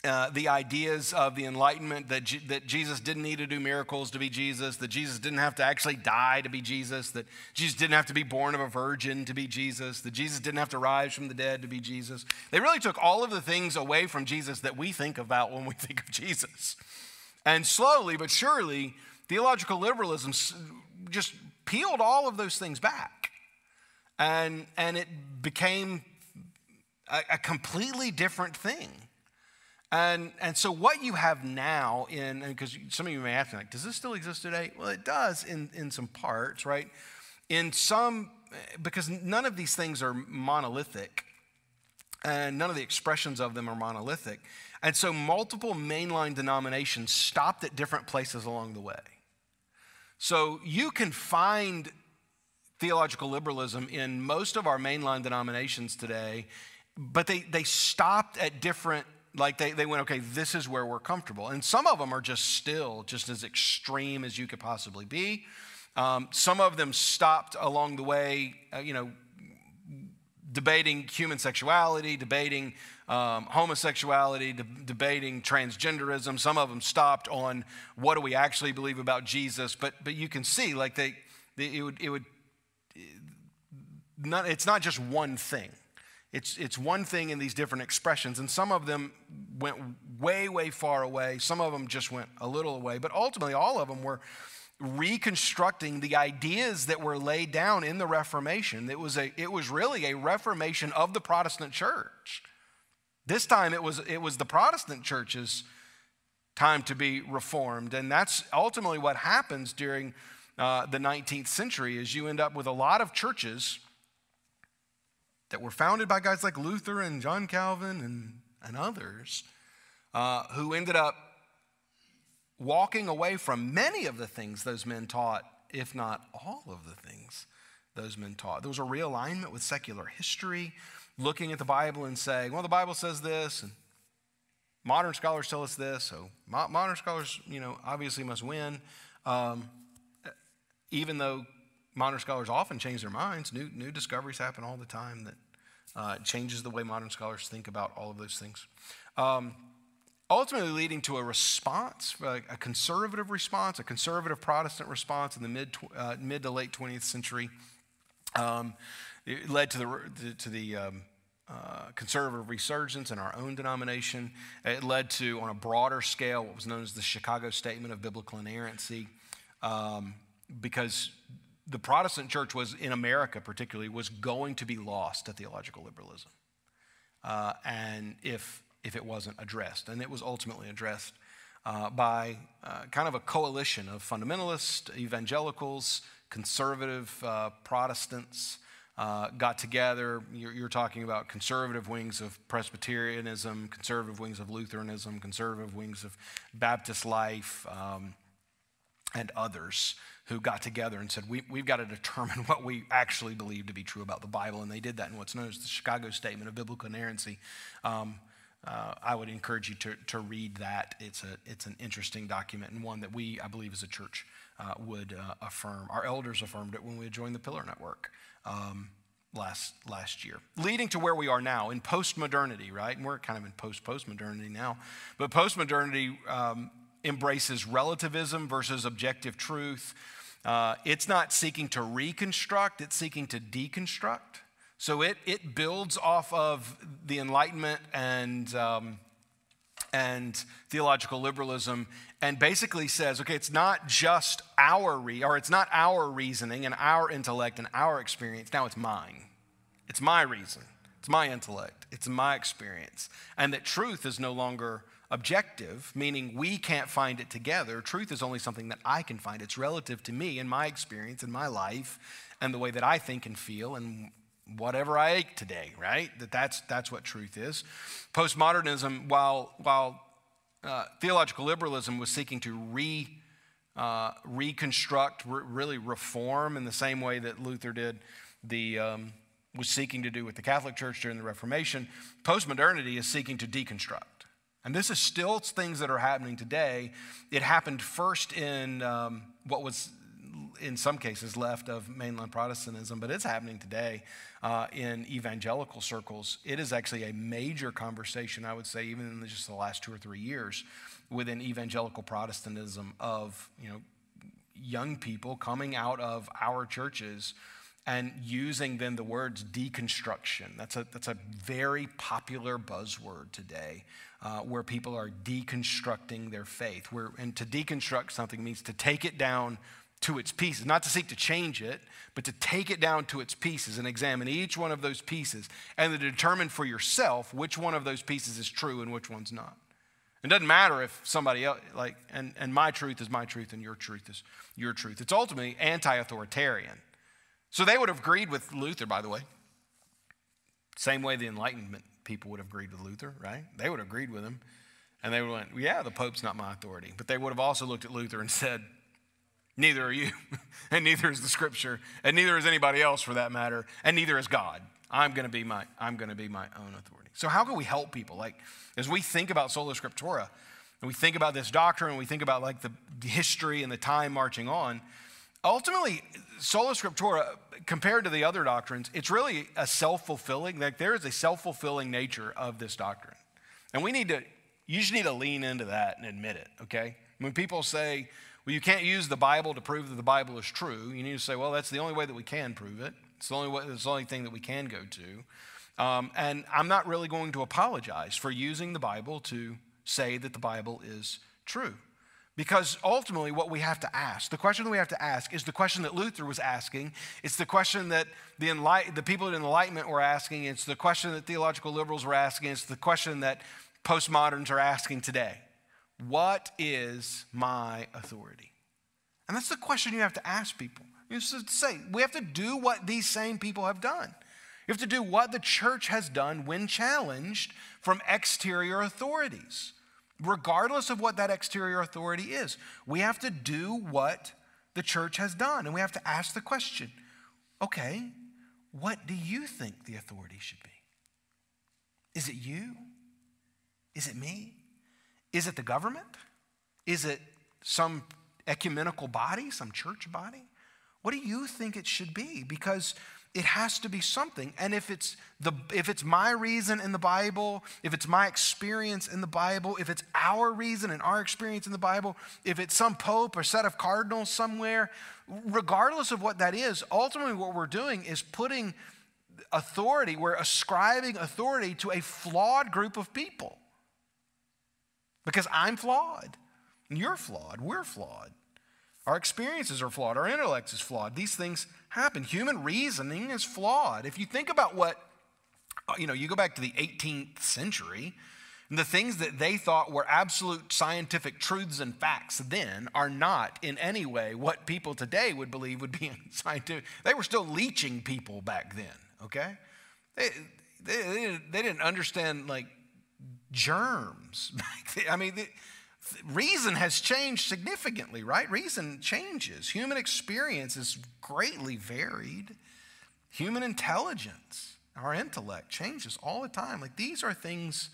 uh, the ideas of the Enlightenment that, that Jesus didn't need to do miracles to be Jesus, that Jesus didn't have to actually die to be Jesus, that Jesus didn't have to be born of a virgin to be Jesus, that Jesus didn't have to rise from the dead to be Jesus. They really took all of the things away from Jesus that we think about when we think of Jesus. And slowly but surely, theological liberalism just peeled all of those things back. And, and it became a, a completely different thing. And, and so, what you have now, in because some of you may ask, me, like, does this still exist today? Well, it does in, in some parts, right? In some, because none of these things are monolithic, and none of the expressions of them are monolithic. And so multiple mainline denominations stopped at different places along the way. So you can find theological liberalism in most of our mainline denominations today, but they, they stopped at different, like they, they went, okay, this is where we're comfortable. And some of them are just still just as extreme as you could possibly be. Um, some of them stopped along the way, uh, you know, debating human sexuality, debating um, homosexuality, de- debating transgenderism. Some of them stopped on what do we actually believe about Jesus. But, but you can see, like, they, they it would, it would not, it's not just one thing. It's, it's one thing in these different expressions, and some of them went way, way far away. Some of them just went a little away, but ultimately, all of them were reconstructing the ideas that were laid down in the Reformation. It was, a, it was really a reformation of the Protestant church. This time, it was, it was the Protestant church's time to be reformed, and that's ultimately what happens during uh, the 19th century. Is you end up with a lot of churches that were founded by guys like Luther and John Calvin and, and others uh, who ended up walking away from many of the things those men taught, if not all of the things those men taught. There was a realignment with secular history, looking at the Bible and saying, well, the Bible says this, and modern scholars tell us this, so modern scholars, you know, obviously must win. Um, even though modern scholars often change their minds, new, new discoveries happen all the time that uh, changes the way modern scholars think about all of those things. Um, ultimately, leading to a response, a, a, conservative response, a conservative Protestant response in the mid, uh, mid to late 20th century. Um, it led to the, to the um, uh, conservative resurgence in our own denomination. It led to, on a broader scale, what was known as the Chicago Statement of Biblical Inerrancy, um, because the Protestant church was, in America particularly, was going to be lost to theological liberalism. Uh, and if, if it wasn't addressed, and it was ultimately addressed uh, by uh, kind of a coalition of fundamentalist evangelicals, conservative uh, Protestants, uh, got together. You're, you're, talking about conservative wings of Presbyterianism, conservative wings of Lutheranism, conservative wings of Baptist life, um, and others who got together and said, we, have got to determine what we actually believe to be true about the Bible. And they did that in what's known as the Chicago Statement of Biblical Inerrancy. Um, uh, I would encourage you to, to read that. It's, a, it's an interesting document and one that we, I believe, as a church uh, would uh, affirm. Our elders affirmed it when we joined the Pillar Network. Um, last last year, leading to where we are now in post-modernity, right? And we're kind of in post-post-modernity now, but post-modernity um, embraces relativism versus objective truth. Uh, it's not seeking to reconstruct, it's seeking to deconstruct. So it, it builds off of the Enlightenment and, um, and theological liberalism and basically says, okay, it's not just our re- or it's not our reasoning and our intellect and our experience. Now it's mine. It's my reason. It's my intellect. It's my experience. And that truth is no longer objective, meaning we can't find it together. Truth is only something that I can find. It's relative to me and my experience and my life and the way that I think and feel and whatever I ate today, right? That that's, that's what truth is. Postmodernism, while, while uh, theological liberalism was seeking to re, uh, reconstruct, re- really reform in the same way that Luther did the, um, was seeking to do with the Catholic Church during the Reformation, postmodernity is seeking to deconstruct. And this is still things that are happening today. It happened first in um, what was, in some cases, left of mainline Protestantism, but it's happening today uh, in evangelical circles. It is actually a major conversation, I would say, even in just the last two or three years, within evangelical Protestantism of you know young people coming out of our churches and using then the words deconstruction. That's a, that's a very popular buzzword today, uh, where people are deconstructing their faith. Where, and to deconstruct something means to take it down to its pieces, not to seek to change it, but to take it down to its pieces and examine each one of those pieces and to determine for yourself which one of those pieces is true and which one's not. It doesn't matter if somebody else, like, and, and my truth is my truth and your truth is your truth. It's ultimately anti authoritarian. So they would have agreed with Luther, by the way. Same way the Enlightenment people would have agreed with Luther, right? They would have agreed with him. And they would have went, yeah, the Pope's not my authority. But they would have also looked at Luther and said, neither are you, and neither is the scripture, and neither is anybody else for that matter, and neither is God. I'm going to be my, I'm going to be my own authority. So how can we help people? Like, as we think about sola scriptura, and we think about this doctrine, and we think about like the history and the time marching on, ultimately, sola scriptura, compared to the other doctrines, it's really a self fulfilling, like there is a self fulfilling nature of this doctrine. And we need to, you just need to lean into that and admit it, okay? When people say, well, you can't use the Bible to prove that the Bible is true, you need to say, well, that's the only way that we can prove it. It's the only, way, it's the only thing that we can go to. Um, and I'm not really going to apologize for using the Bible to say that the Bible is true. Because ultimately, what we have to ask, the question we have to ask, is the question that Luther was asking. It's the question that the, enlight- the people in Enlightenment were asking. It's the question that theological liberals were asking. It's the question that postmoderns are asking today What is my authority? And that's the question you have to ask people. You have to say, we have to do what these same people have done. You have to do what the church has done when challenged from exterior authorities regardless of what that exterior authority is. We have to do what the church has done, and we have to ask the question okay, what do you think the authority should be? Is it you? Is it me? Is it the government? Is it some ecumenical body, some church body? What do you think it should be? Because it has to be something. And if it's the if it's my reason in the Bible, if it's my experience in the Bible, if it's our reason and our experience in the Bible, if it's some pope or set of cardinals somewhere, regardless of what that is, ultimately what we're doing is putting authority, we're ascribing authority to a flawed group of people. Because I'm flawed. You're flawed. We're flawed. Our experiences are flawed. Our intellect is flawed. These things happen. Human reasoning is flawed. If you think about what, uh, you know, you go back to the 18th century, and the things that they thought were absolute scientific truths and facts then are not in any way what people today would believe would be scientific. They were still leeching people back then, okay? They, they, they didn't understand like germs. I mean, they, reason has changed significantly, right? Reason changes. Human experience is greatly varied. Human intelligence, our intellect changes all the time. Like these are things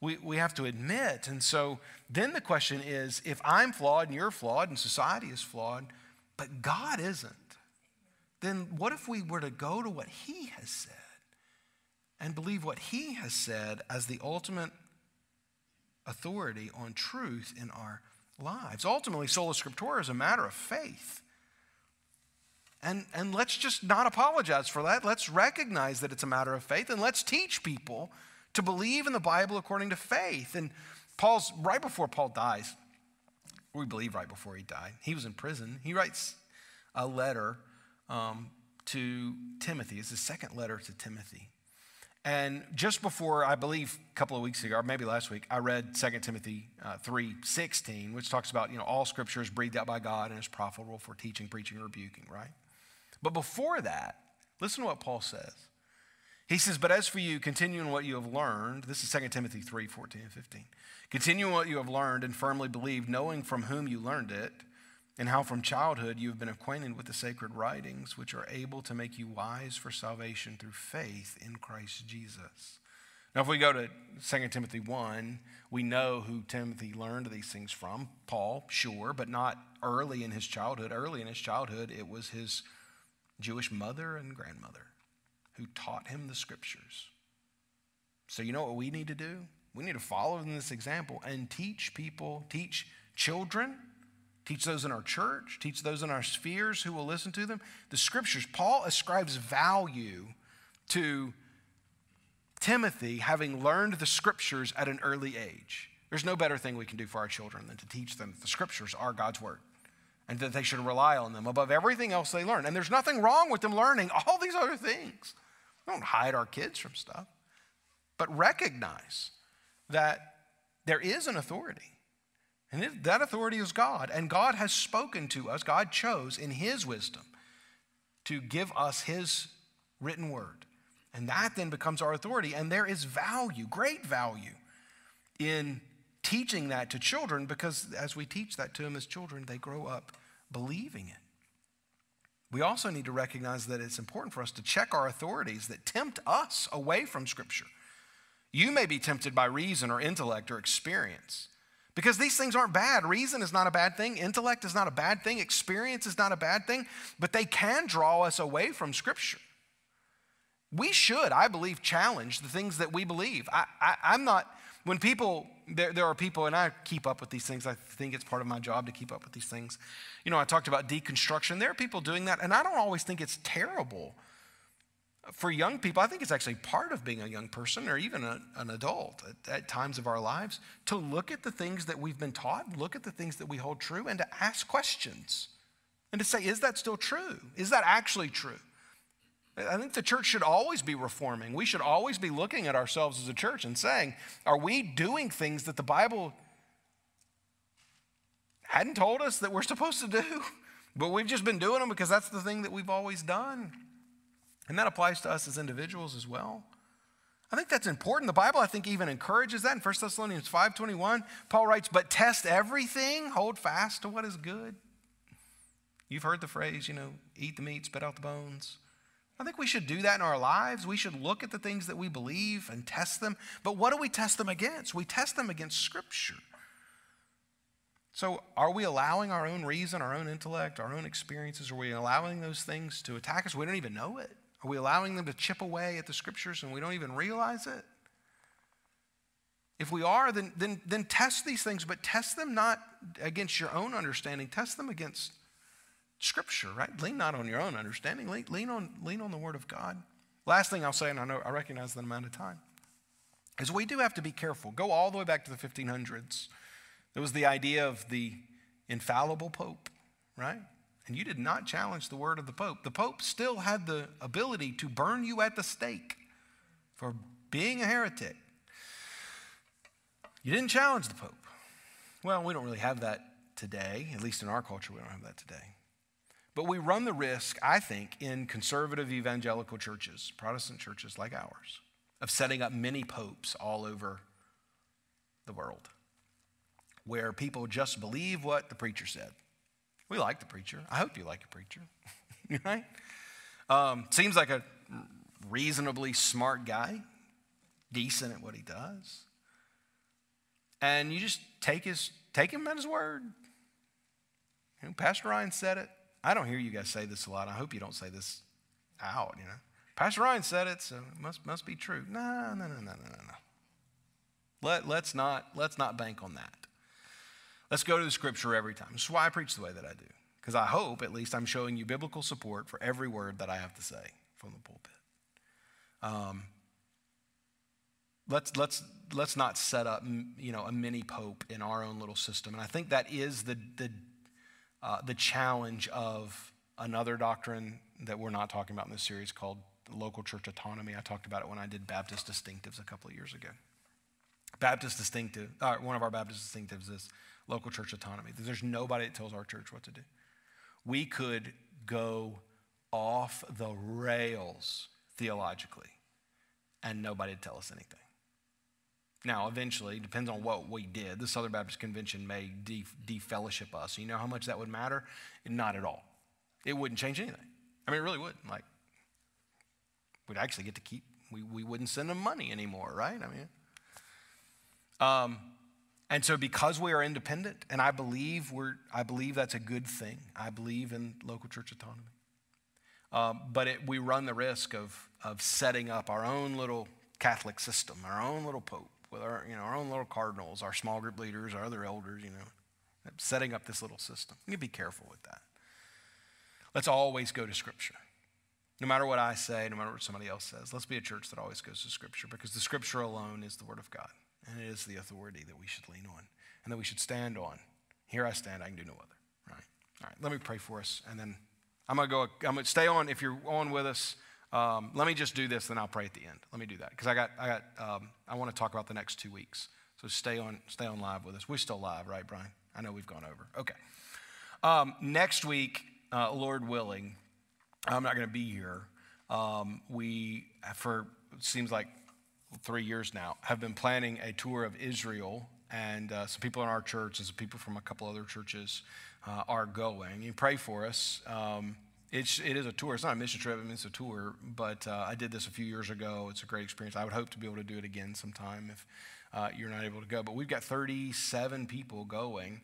we, we have to admit. And so then the question is if I'm flawed and you're flawed and society is flawed, but God isn't, then what if we were to go to what He has said and believe what He has said as the ultimate authority on truth in our lives. Ultimately, sola scriptura is a matter of faith. And, and let's just not apologize for that. Let's recognize that it's a matter of faith and let's teach people to believe in the Bible according to faith. And Paul's, right before Paul dies, we believe right before he died, he was in prison. He writes a letter um, to Timothy. It's his second letter to Timothy. And just before, I believe, a couple of weeks ago, or maybe last week, I read 2 Timothy uh, 3 16, which talks about, you know, all scripture is breathed out by God and is profitable for teaching, preaching, and rebuking, right? But before that, listen to what Paul says. He says, But as for you, continue in what you have learned. This is 2 Timothy 3 14 and 15. Continue in what you have learned and firmly believe, knowing from whom you learned it and how from childhood you have been acquainted with the sacred writings, which are able to make you wise for salvation through faith in Christ Jesus. Now, if we go to 2 Timothy 1, we know who Timothy learned these things from. Paul, sure, but not early in his childhood. Early in his childhood, it was his Jewish mother and grandmother who taught him the scriptures. So, you know what we need to do? We need to follow in this example and teach people, teach children Teach those in our church, teach those in our spheres who will listen to them. The scriptures, Paul ascribes value to Timothy having learned the scriptures at an early age. There's no better thing we can do for our children than to teach them that the scriptures are God's word and that they should rely on them above everything else they learn. And there's nothing wrong with them learning all these other things. We don't hide our kids from stuff, but recognize that there is an authority and that authority is God. And God has spoken to us, God chose in His wisdom to give us His written word. And that then becomes our authority. And there is value, great value, in teaching that to children because as we teach that to them as children, they grow up believing it. We also need to recognize that it's important for us to check our authorities that tempt us away from Scripture. You may be tempted by reason or intellect or experience. Because these things aren't bad. Reason is not a bad thing. Intellect is not a bad thing. Experience is not a bad thing. But they can draw us away from Scripture. We should, I believe, challenge the things that we believe. I, I, am not, when people, there, there are people, and I keep up with these things, I think it's part of my job to keep up with these things. You know, I talked about deconstruction. There are people doing that, and I don't always think it's terrible for young people, I think it's actually part of being a young person or even a, an adult at, at, times of our lives to look at the things that we've been taught, look at the things that we hold true, and to ask questions and to say, is that still true? Is that actually true? I think the church should always be reforming. We should always be looking at ourselves as a church and saying, are we doing things that the Bible hadn't told us that we're supposed to do? But we've just been doing them because that's the thing that we've always done. And that applies to us as individuals as well. I think that's important. The Bible, I think, even encourages that. In 1 Thessalonians 5.21, Paul writes, but test everything, hold fast to what is good. You've heard the phrase, you know, eat the meat, spit out the bones. I think we should do that in our lives. We should look at the things that we believe and test them. But what do we test them against? We test them against Scripture. So, are we allowing our own reason, our own intellect, our own experiences, are we allowing those things to attack us? We don't even know it. Are we allowing them to chip away at the scriptures and we don't even realize it? If we are, then, then, then test these things, but test them not against your own understanding, test them against scripture, right? Lean not on your own understanding, lean, lean, on, lean on the word of God. Last thing I'll say, and I know I recognize the amount of time, is we do have to be careful. Go all the way back to the 1500s. There was the idea of the infallible pope, right? And you did not challenge the word of the Pope, the Pope still had the ability to burn you at the stake for being a heretic. You didn't challenge the Pope. Well, we don't really have that today, at least in our culture, we don't have that today. But we run the risk, I think, in conservative evangelical churches, Protestant churches like ours, of setting up many popes all over the world where people just believe what the preacher said. We like the preacher. I hope you like a preacher, right? Um, seems like a reasonably smart guy, decent at what he does. And you just take his take him at his word. You know, Pastor Ryan said it. I don't hear you guys say this a lot. I hope you don't say this out, you know. Pastor Ryan said it, so it must, must be true. No, no, no, no, no, no, no. Let, let's, not, let's not bank on that. Let's go to the scripture every time. This is why I preach the way that I do. Because I hope, at least, I'm showing you biblical support for every word that I have to say from the pulpit. Um, let's, let's, let's not set up you know, a mini pope in our own little system. And I think that is the, the, uh, the challenge of another doctrine that we're not talking about in this series called local church autonomy. I talked about it when I did Baptist distinctives a couple of years ago. Baptist distinctive, uh, one of our Baptist distinctives is local church autonomy. There's nobody that tells our church what to do. We could go off the rails theologically, and nobody would tell us anything. Now, eventually, depends on what we did. The Southern Baptist Convention may defellowship us. You know how much that would matter? Not at all. It wouldn't change anything. I mean, it really wouldn't. Like, we'd actually get to keep. We, we wouldn't send them money anymore, right? I mean, um, and so, because we are independent, and I believe, we're, I believe that's a good thing, I believe in local church autonomy. Um, but it, we run the risk of, of setting up our own little Catholic system, our own little pope, with our, you know, our own little cardinals, our small group leaders, our other elders, you know, setting up this little system. You be careful with that. Let's always go to Scripture. No matter what I say, no matter what somebody else says, let's be a church that always goes to Scripture because the Scripture alone is the Word of God and it is the authority that we should lean on and that we should stand on. Here I stand, I can do no other. Right? All right, let me pray for us, and then I'm going to go, I'm going to stay on. If you're on with us, um, let me just do this, then I'll pray at the end. Let me do that because I got, I got, um, I want to talk about the next two weeks. So stay on, stay on live with us. We're still live, right, Brian? I know we've gone over. Okay. Um, next week, uh, Lord willing, I'm not going to be here. Um, we, for seems like three years now, have been planning a tour of Israel, and uh, some people in our church and some people from a couple other churches uh, are going. You pray for us. Um, it's, it is a tour. It's not a mission trip. I mean, it's a tour. But uh, I did this a few years ago. It's a great experience. I would hope to be able to do it again sometime if uh, you're not able to go. But we've got 37 people going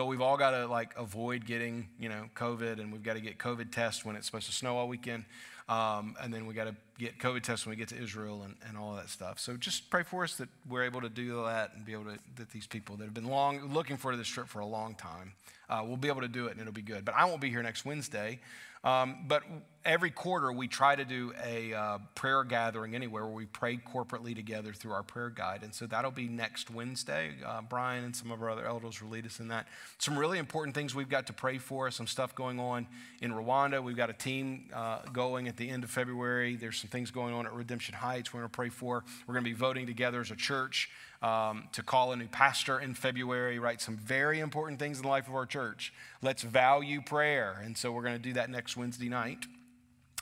but we've all got to like avoid getting you know covid and we've got to get covid tests when it's supposed to snow all weekend um, and then we got to get covid tests when we get to israel and, and all that stuff. So just pray for us that we're able to do that and be able to that these people that have been long looking forward to this trip for a long time uh, we'll be able to do it and it'll be good. But i won't be here next wednesday um, but every quarter, we try to do a uh, prayer gathering anywhere where we pray corporately together through our prayer guide. And so that'll be next Wednesday. Uh, Brian and some of our other elders will lead us in that. Some really important things we've got to pray for, some stuff going on in Rwanda. We've got a team uh, going at the end of February. There's some things going on at Redemption Heights we're going to pray for. We're going to be voting together as a church um, to call a new pastor in February, right? Some very important things in the life of our church. Let's value prayer. And so we're going to do that next Wednesday night.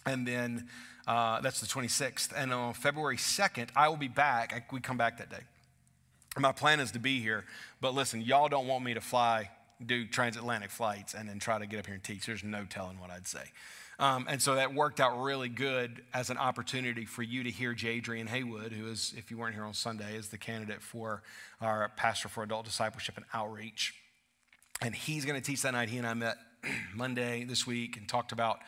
And then uh, that's the 26th. And on February 2nd, I will be back. I, we come back that day. My plan is to be here, but listen, y'all don't want me to fly, do transatlantic flights, and then try to get up here and teach. There's no telling what I'd say. Um, and so that worked out really good as an opportunity for you to hear Jadrian Haywood, who is, if you weren't here on Sunday, is the candidate for our pastor for adult discipleship and outreach. And he's going to teach that night. He and I met Monday this week and talked about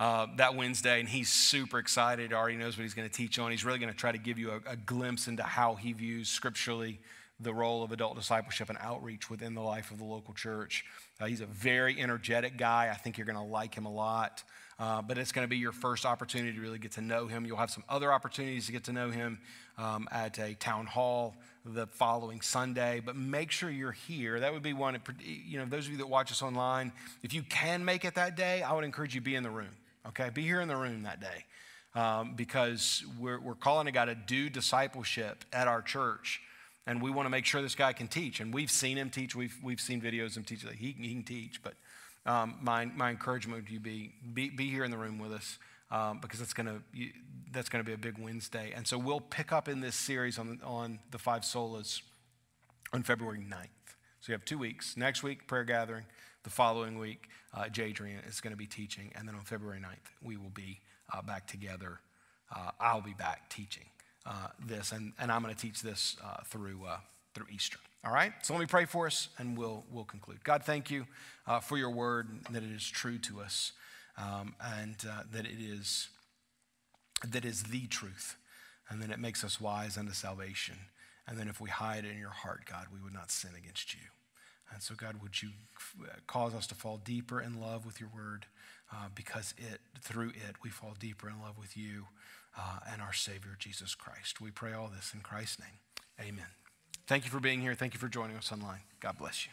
uh, that Wednesday, and he's super excited. Already knows what he's going to teach on. He's really going to try to give you a, a glimpse into how he views scripturally the role of adult discipleship and outreach within the life of the local church. Uh, he's a very energetic guy. I think you're going to like him a lot. Uh, but it's going to be your first opportunity to really get to know him. You'll have some other opportunities to get to know him um, at a town hall the following Sunday. But make sure you're here. That would be one. You know, those of you that watch us online, if you can make it that day, I would encourage you to be in the room. Okay, be here in the room that day um, because we're, we're calling a guy to do discipleship at our church and we want to make sure this guy can teach. And we've seen him teach. We've, we've seen videos of him teach. He, he can teach, but um, my, my encouragement would you be, be, be here in the room with us um, because that's going to that's going to be a big Wednesday. And so we'll pick up in this series on, on the five solas on February 9th. So you have two weeks. Next week, prayer gathering. The following week, uh, Jadrian is going to be teaching. And then on February 9th, we will be uh, back together. Uh, I'll be back teaching uh, this, and, and I'm going to teach this uh, through, uh, through Easter. All right? So let me pray for us and we'll, we'll conclude. God, thank you uh, for your word, that it is true to us, um, and uh, that it is, that is the truth, and that it makes us wise unto salvation. And then if we hide it in your heart, God, we would not sin against you. And so, God, would you cause us to fall deeper in love with your word uh, because it, through it, we fall deeper in love with you uh, and our Savior, Jesus Christ. We pray all this in Christ's name. Amen. Thank you for being here. Thank you for joining us online. God bless you.